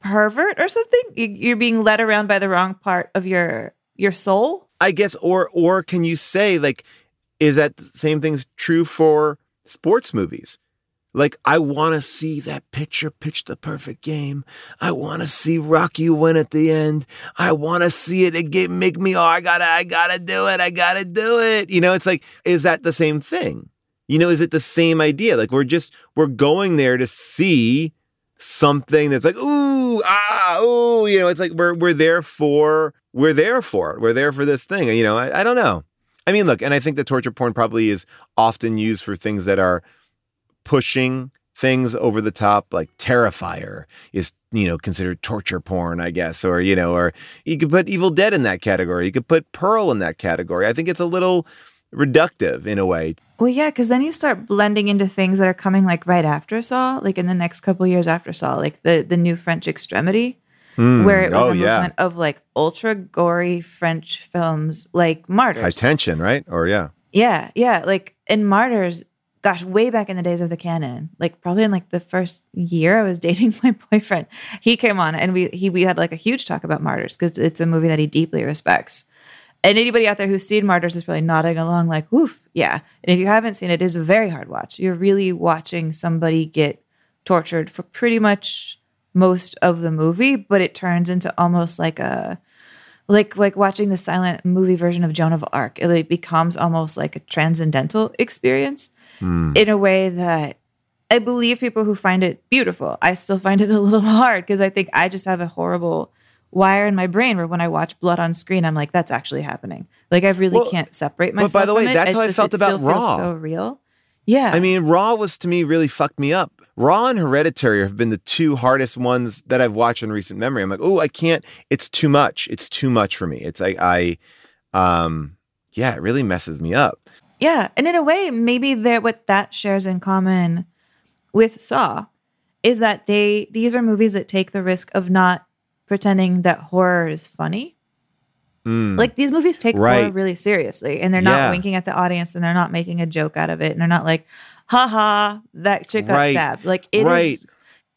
pervert or something. You- You're being led around by the wrong part of your your soul. I guess, or or can you say like, is that same thing's true for sports movies? Like, I want to see that pitcher pitch the perfect game. I want to see Rocky win at the end. I want to see it. Get, make me, oh, I gotta, I gotta do it. I gotta do it. You know, it's like, is that the same thing? You know, is it the same idea? Like, we're just, we're going there to see something that's like, ooh, ah, ooh, you know, it's like we're, we're there for we're there for it. We're there for this thing. You know, I, I don't know. I mean, look, and I think that torture porn probably is often used for things that are pushing things over the top, like Terrifier is, you know, considered torture porn, I guess, or, you know, or you could put Evil Dead in that category. You could put Pearl in that category. I think it's a little reductive in a way. Well, yeah, because then you start blending into things that are coming like right after Saw, like in the next couple years after Saw, like the the new French Extremity, Mm, where it was oh, a yeah. movement of like ultra gory French films, like Martyrs. High tension, right? Or yeah. Yeah, yeah. Like in Martyrs, gosh, way back in the days of the canon, like probably in like the first year I was <laughs> dating my boyfriend, he came on and we he we had like a huge talk about Martyrs because it's a movie that he deeply respects. And anybody out there who's seen Martyrs is probably nodding along like, woof, yeah. And if you haven't seen it, it is a very hard watch. You're really watching somebody get tortured for pretty much most of the movie, but it turns into almost like a like like watching the silent movie version of Joan of Arc. It like becomes almost like a transcendental experience hmm. in a way that I believe people who find it beautiful. I still find it a little <laughs> hard because I think I just have a horrible wire in my brain where when I watch blood on screen, I'm like, that's actually happening. Like I really Well, can't separate myself. but by the way, it. that's It's how I just- felt it about Raw. So real. Yeah. I mean, Raw was to me really fucked me up. Raw and Hereditary have been the two hardest ones that I've watched in recent memory. I'm like, oh, I can't. It's too much. It's too much for me. It's like I, um, yeah, it really messes me up. Yeah, and in a way, maybe that what that shares in common with Saw is that they these are movies that take the risk of not pretending that horror is funny. Mm. Like these movies take horror really seriously, and they're not Yeah. winking at the audience, and they're not making a joke out of it, and they're not like, "Ha ha, that chick got Right. stabbed." Like it is, Right.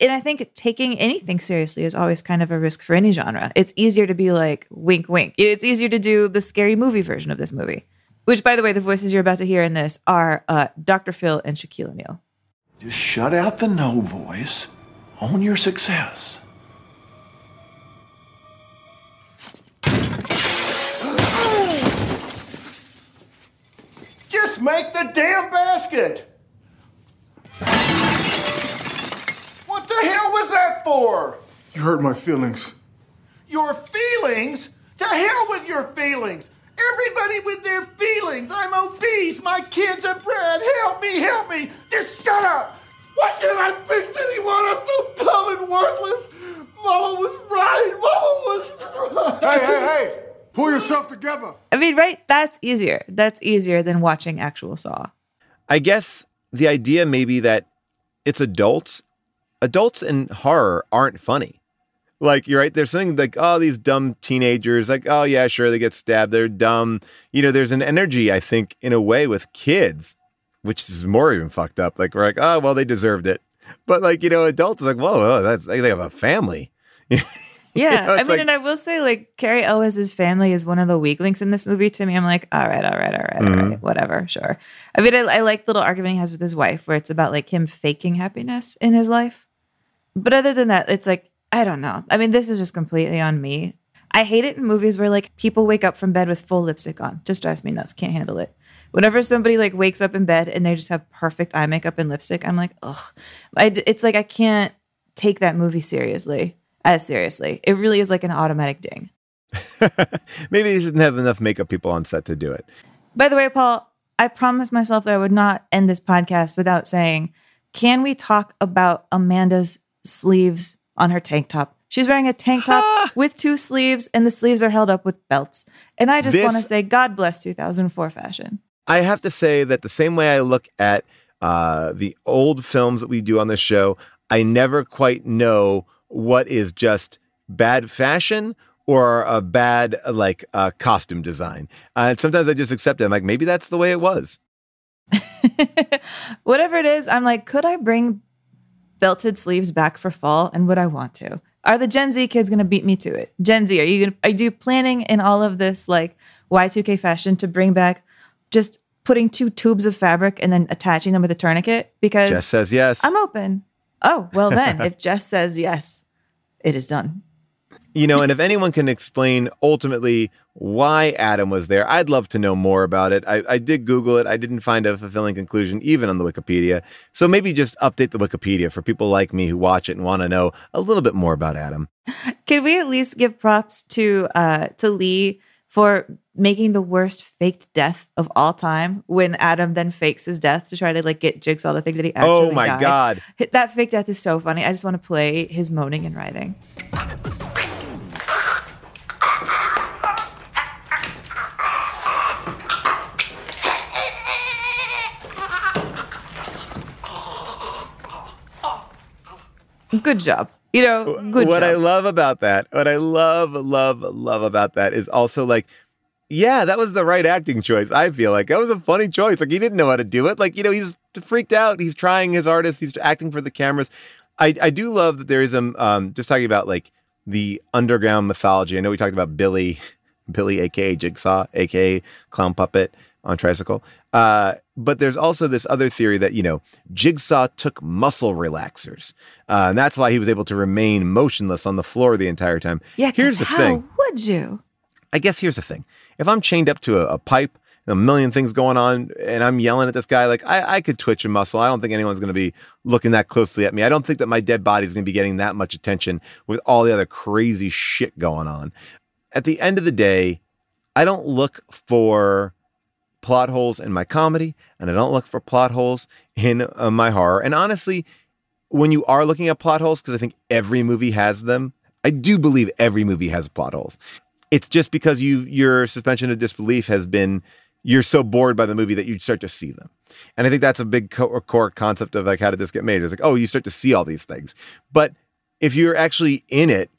And I think taking anything seriously is always kind of a risk for any genre. It's easier to be like wink, wink. It's easier to do the scary movie version of this movie. Which, by the way, the voices you're about to hear in this are uh, Dr. Phil and Shaquille O'Neal. Just shut out the no voice. Own your success. Just make the damn basket! The hell was that for? You hurt my feelings. Your feelings? To hell with your feelings! Everybody with their feelings! I'm obese! My kids are bred! Help me, help me! Just shut up! Why can't I fix anyone? I'm so dumb and worthless! Mama was right! Mama was right! Hey, hey, hey! Pull yourself together. I mean, right? That's easier. That's easier than watching actual Saw. I guess the idea maybe that it's adults. Adults in horror aren't funny. Like you're right. There's something like oh these dumb teenagers. Like oh yeah sure they get stabbed. They're dumb. You know there's an energy I think in a way with kids, which is more even fucked up. Like we're like oh well they deserved it. But like you know adults like whoa oh, that's like they have a family. <laughs> Yeah, know, I mean, like- and I will say, like, Cary Elwes' family is one of the weak links in this movie to me. I'm like, all right, all right, all right, all Mhm. right, whatever, sure. I mean, I, I like the little argument he has with his wife where it's about like him faking happiness in his life. But other than that, it's like, I don't know. I mean, this is just completely on me. I hate it in movies where like people wake up from bed with full lipstick on. Just drives me nuts. Can't handle it. Whenever somebody like wakes up in bed and they just have perfect eye makeup and lipstick, I'm like, ugh. I, it's like I can't take that movie seriously as seriously. It really is like an automatic ding. <laughs> Maybe they didn't have enough makeup people on set to do it. By the way, Paul, I promised myself that I would not end this podcast without saying, can we talk about Amanda's sleeves on her tank top? She's wearing a tank top with two sleeves, and the sleeves are held up with belts. And I just This- want to say, God bless 2004 fashion. I have to say that the same way I look at uh, the old films that we do on this show, I never quite know what is just bad fashion or a bad like uh, costume design. Uh, and sometimes I just accept it. I'm like, maybe that's the way it was. <laughs> Whatever it is, I'm like, could I bring belted sleeves back for fall? And would I want to? Are the Gen Z kids going to beat me to it? Gen Z, are you gonna, are you planning in all of this like Y2K fashion to bring back just putting two tubes of fabric and then attaching them with a tourniquet? Because Jess says yes. I'm open. Oh, well then, <laughs> if Jess says yes, it is done. You know, and if anyone can explain ultimately why Adam was there, I'd love to know more about it. I, I did Google it. I didn't find a fulfilling conclusion, even on the Wikipedia. So maybe just update the Wikipedia for people like me who watch it and want to know a little bit more about Adam. <laughs> Can we at least give props to uh to Leigh for making the worst faked death of all time when Adam then fakes his death to try to like get Jigsaw to think that he actually Oh my died. God. That fake death is so funny. I just want to play his moaning and writhing. Good job. You know, good what job. I love about that, what I love, love, love about that is also like, yeah, that was the right acting choice. I feel like that was a funny choice. Like he didn't know how to do it. Like you know, he's freaked out. He's trying his hardest. He's acting for the cameras. I I do love that there is um um just talking about like the underground mythology. I know we talked about Billy, <laughs> Billy, aka Jigsaw, aka Clown Puppet on tricycle. Uh, but there's also this other theory that you know Jigsaw took muscle relaxers, uh, and that's why he was able to remain motionless on the floor the entire time. Yeah, here's the how thing. would you? I guess here's the thing. If I'm chained up to a, a pipe, a million things going on, and I'm yelling at this guy, like I, I could twitch a muscle. I don't think anyone's going to be looking that closely at me. I don't think that my dead body is going to be getting that much attention with all the other crazy shit going on. At the end of the day, I don't look for plot holes in my comedy, and I don't look for plot holes in uh, my horror. And honestly, when you are looking at plot holes, because I think every movie has them, I do believe every movie has plot holes. It's just because you your suspension of disbelief has been you're so bored by the movie that you start to see them. And I think that's a big co- core concept of like how did this get made? It's like oh, you start to see all these things, but if you're actually in it,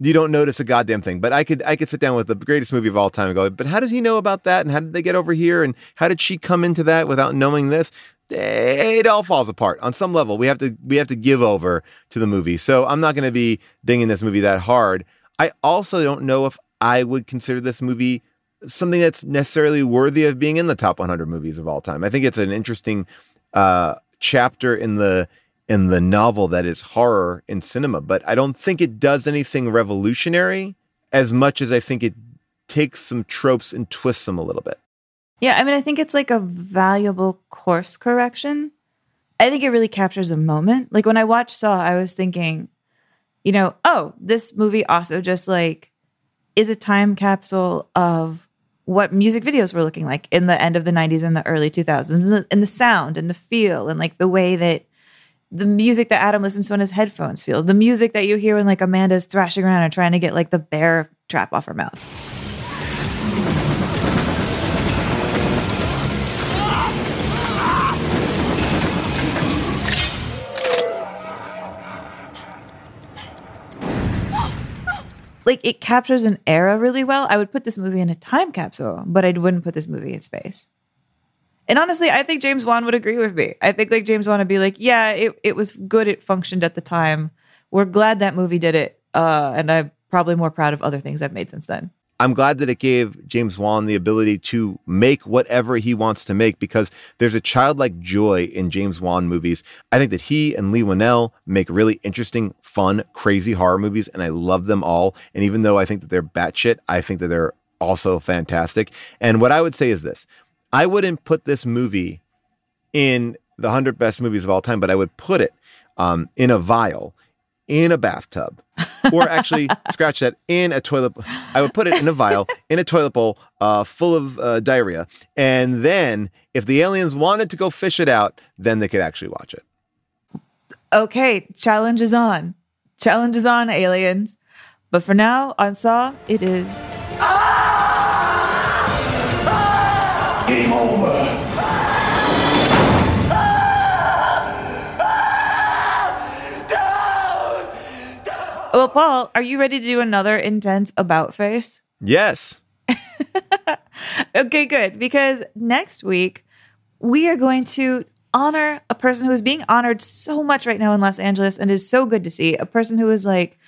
you don't notice a goddamn thing. But I could I could sit down with the greatest movie of all time and go, but how did he know about that? And how did they get over here? And how did she come into that without knowing this? It all falls apart on some level. We have to we have to give over to the movie. So I'm not going to be dinging this movie that hard. I also don't know if I would consider this movie something that's necessarily worthy of being in the top 100 movies of all time. I think it's an interesting uh, chapter in the in the novel that is horror in cinema, but I don't think it does anything revolutionary as much as I think it takes some tropes and twists them a little bit. Yeah, I mean, I think it's like a valuable course correction. I think it really captures a moment. Like when I watched Saw, I was thinking, you know, oh, this movie also just like is a time capsule of what music videos were looking like in the end of the 90s and the early 2000s and the sound and the feel and like the way that the music that Adam listens to on his headphones feels, the music that you hear when like Amanda's thrashing around and trying to get like the bear trap off her mouth. like it captures an era really well. I would put this movie in a time capsule, but I wouldn't put this movie in space. And honestly, I think James Wan would agree with me. I think like James Wan would be like, yeah, it, it was good. It functioned at the time. We're glad that movie did it. Uh, and I'm probably more proud of other things I've made since then. I'm glad that it gave James Wan the ability to make whatever he wants to make because there's a childlike joy in James Wan movies. I think that he and Leigh Whannell make really interesting, fun, crazy horror movies, and I love them all. And even though I think that they're batshit, I think that they're also fantastic. And what I would say is this I wouldn't put this movie in the 100 best movies of all time, but I would put it um, in a vial in a bathtub, or actually, <laughs> scratch that in a toilet. I would put it in a vial in a toilet bowl uh, full of uh, diarrhea, and then if the aliens wanted to go fish it out, then they could actually watch it. Okay, challenge is on. Challenge is on, aliens. But for now, on Saw, it is. Game Well, Paul, are you ready to do another intense about face? Yes. <laughs> Okay, good. Because next week, we are going to honor a person who is being honored so much right now in Los Angeles and is so good to see. A person who is like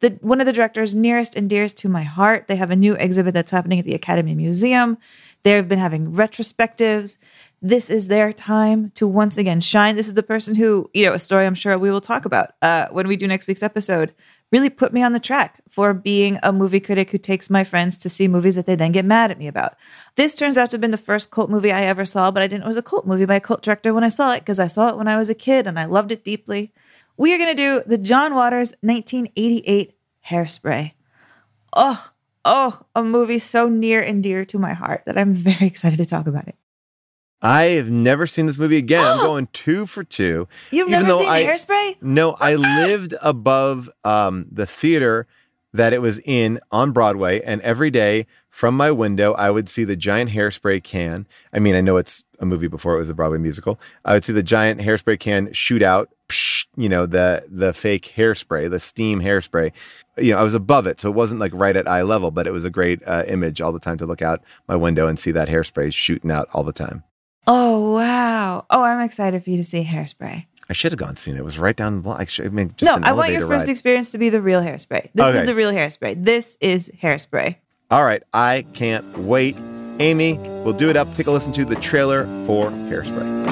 the one of the directors nearest and dearest to my heart. They have a new exhibit that's happening at the Academy Museum. They've been having retrospectives. this is their time to once again shine. This is the person who, you know, a story I'm sure we will talk about uh, when we do next week's episode, really put me on the track for being a movie critic who takes my friends to see movies that they then get mad at me about. This turns out to have been the first cult movie I ever saw, but I didn't know it was a cult movie by a cult director when I saw it because I saw it when I was a kid and I loved it deeply. We are going to do the John Waters 1988 Hairspray. Oh, oh, a movie so near and dear to my heart that I'm very <laughs> excited to talk about it. I've never seen this movie again. I'm <gasps> going two for two. You've Even never seen I- Hairspray? No, I lived above um, the theater that it was in on Broadway, and every day from my window, I would see the giant hairspray can. I mean, I know it's a movie before it was a Broadway musical. I would see the giant hairspray can shoot out, psh, you know, the the fake hairspray, the steam hairspray. You know, I was above it, so it wasn't like right at eye level, but it was a great uh, image all the time to look out my window and see that hairspray shooting out all the time. Oh, wow. Oh, I'm excited for you to see Hairspray. I should have gone seen it. It was right down the block. I, should, I mean, just no, I want your first ride. experience to be the real Hairspray. This Okay. is the real Hairspray. This is Hairspray. All right, I can't wait. Amy, we'll do it up. Take a listen to the trailer for Hairspray.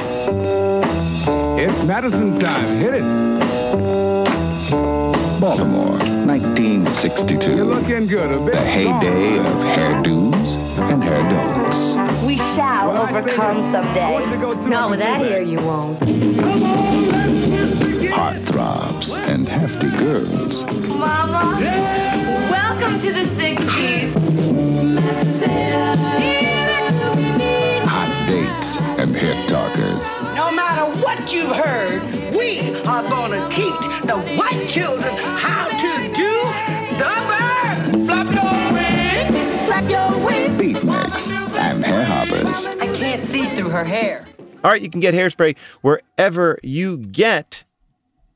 It's Madison time. Hit it. Baltimore, 1962. You're looking good. A bit The heyday of hairdos and hair don'ts. We shall overcome someday. Not with that hair, you won't. Heartthrobs and hefty girls. Mama, welcome to the 60s. Hot dates and hair talkers. No matter what you've heard, we are going to teach the white children how to do the bird. Flap your wings. Flap your wings. Beat mix and hair hoppers. I can't see through her hair. All right, you can get Hairspray wherever you get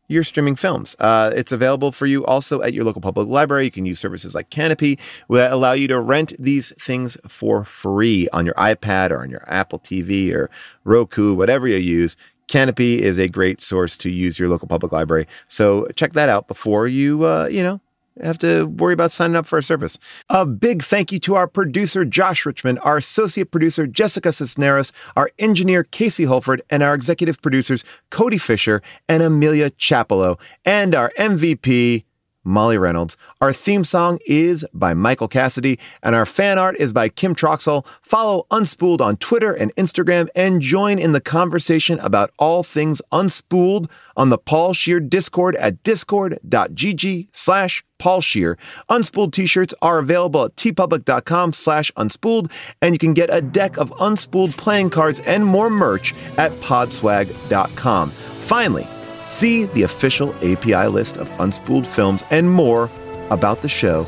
your streaming films. Uh, it's available for you also at your local public library. You can use services like Canopy that allow you to rent these things for free on your iPad or on your Apple TV or Roku, whatever you use. Canopy is a great source to use your local public library. So check that out before you, uh, you know, have to worry about signing up for a service. A big thank you to our producer, Josh Richmond, our associate producer, Jessica Cisneros, our engineer, Casey Holford, and our executive producers, Cody Fisher and Amelia Chapello, and our MVP, Molly Reynolds. Our theme song is by Michael Cassidy, and our fan art is by Kim Troxell. Follow Unspooled on Twitter and Instagram, and join in the conversation about all things Unspooled on the Paul Scheer Discord at discord.gg slash Paul Scheer. Unspooled t-shirts are available at teepublic.com slash unspooled, and you can get a deck of Unspooled playing cards and more merch at podswag.com. Finally, see the official AFI list of Unspooled films and more about the show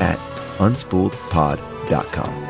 at unspooledpod.com.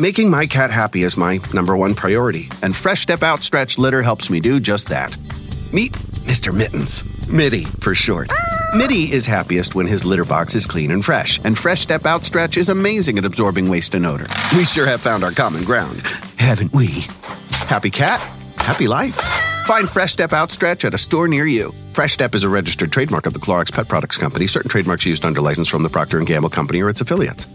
Making my cat happy is my number one priority, and Fresh Step Outstretch Litter helps me do just that. Meet Mr. Mittens. Mitty, for short. Mitty is happiest when his litter box is clean and fresh, and Fresh Step Outstretch is amazing at absorbing waste and odor. We sure have found our common ground, haven't we? Happy cat, happy life. Find Fresh Step Outstretch at a store near you. Fresh Step is a registered trademark of the Clorox Pet Products Company. Certain trademarks used under license from the Procter & Gamble Company or its affiliates.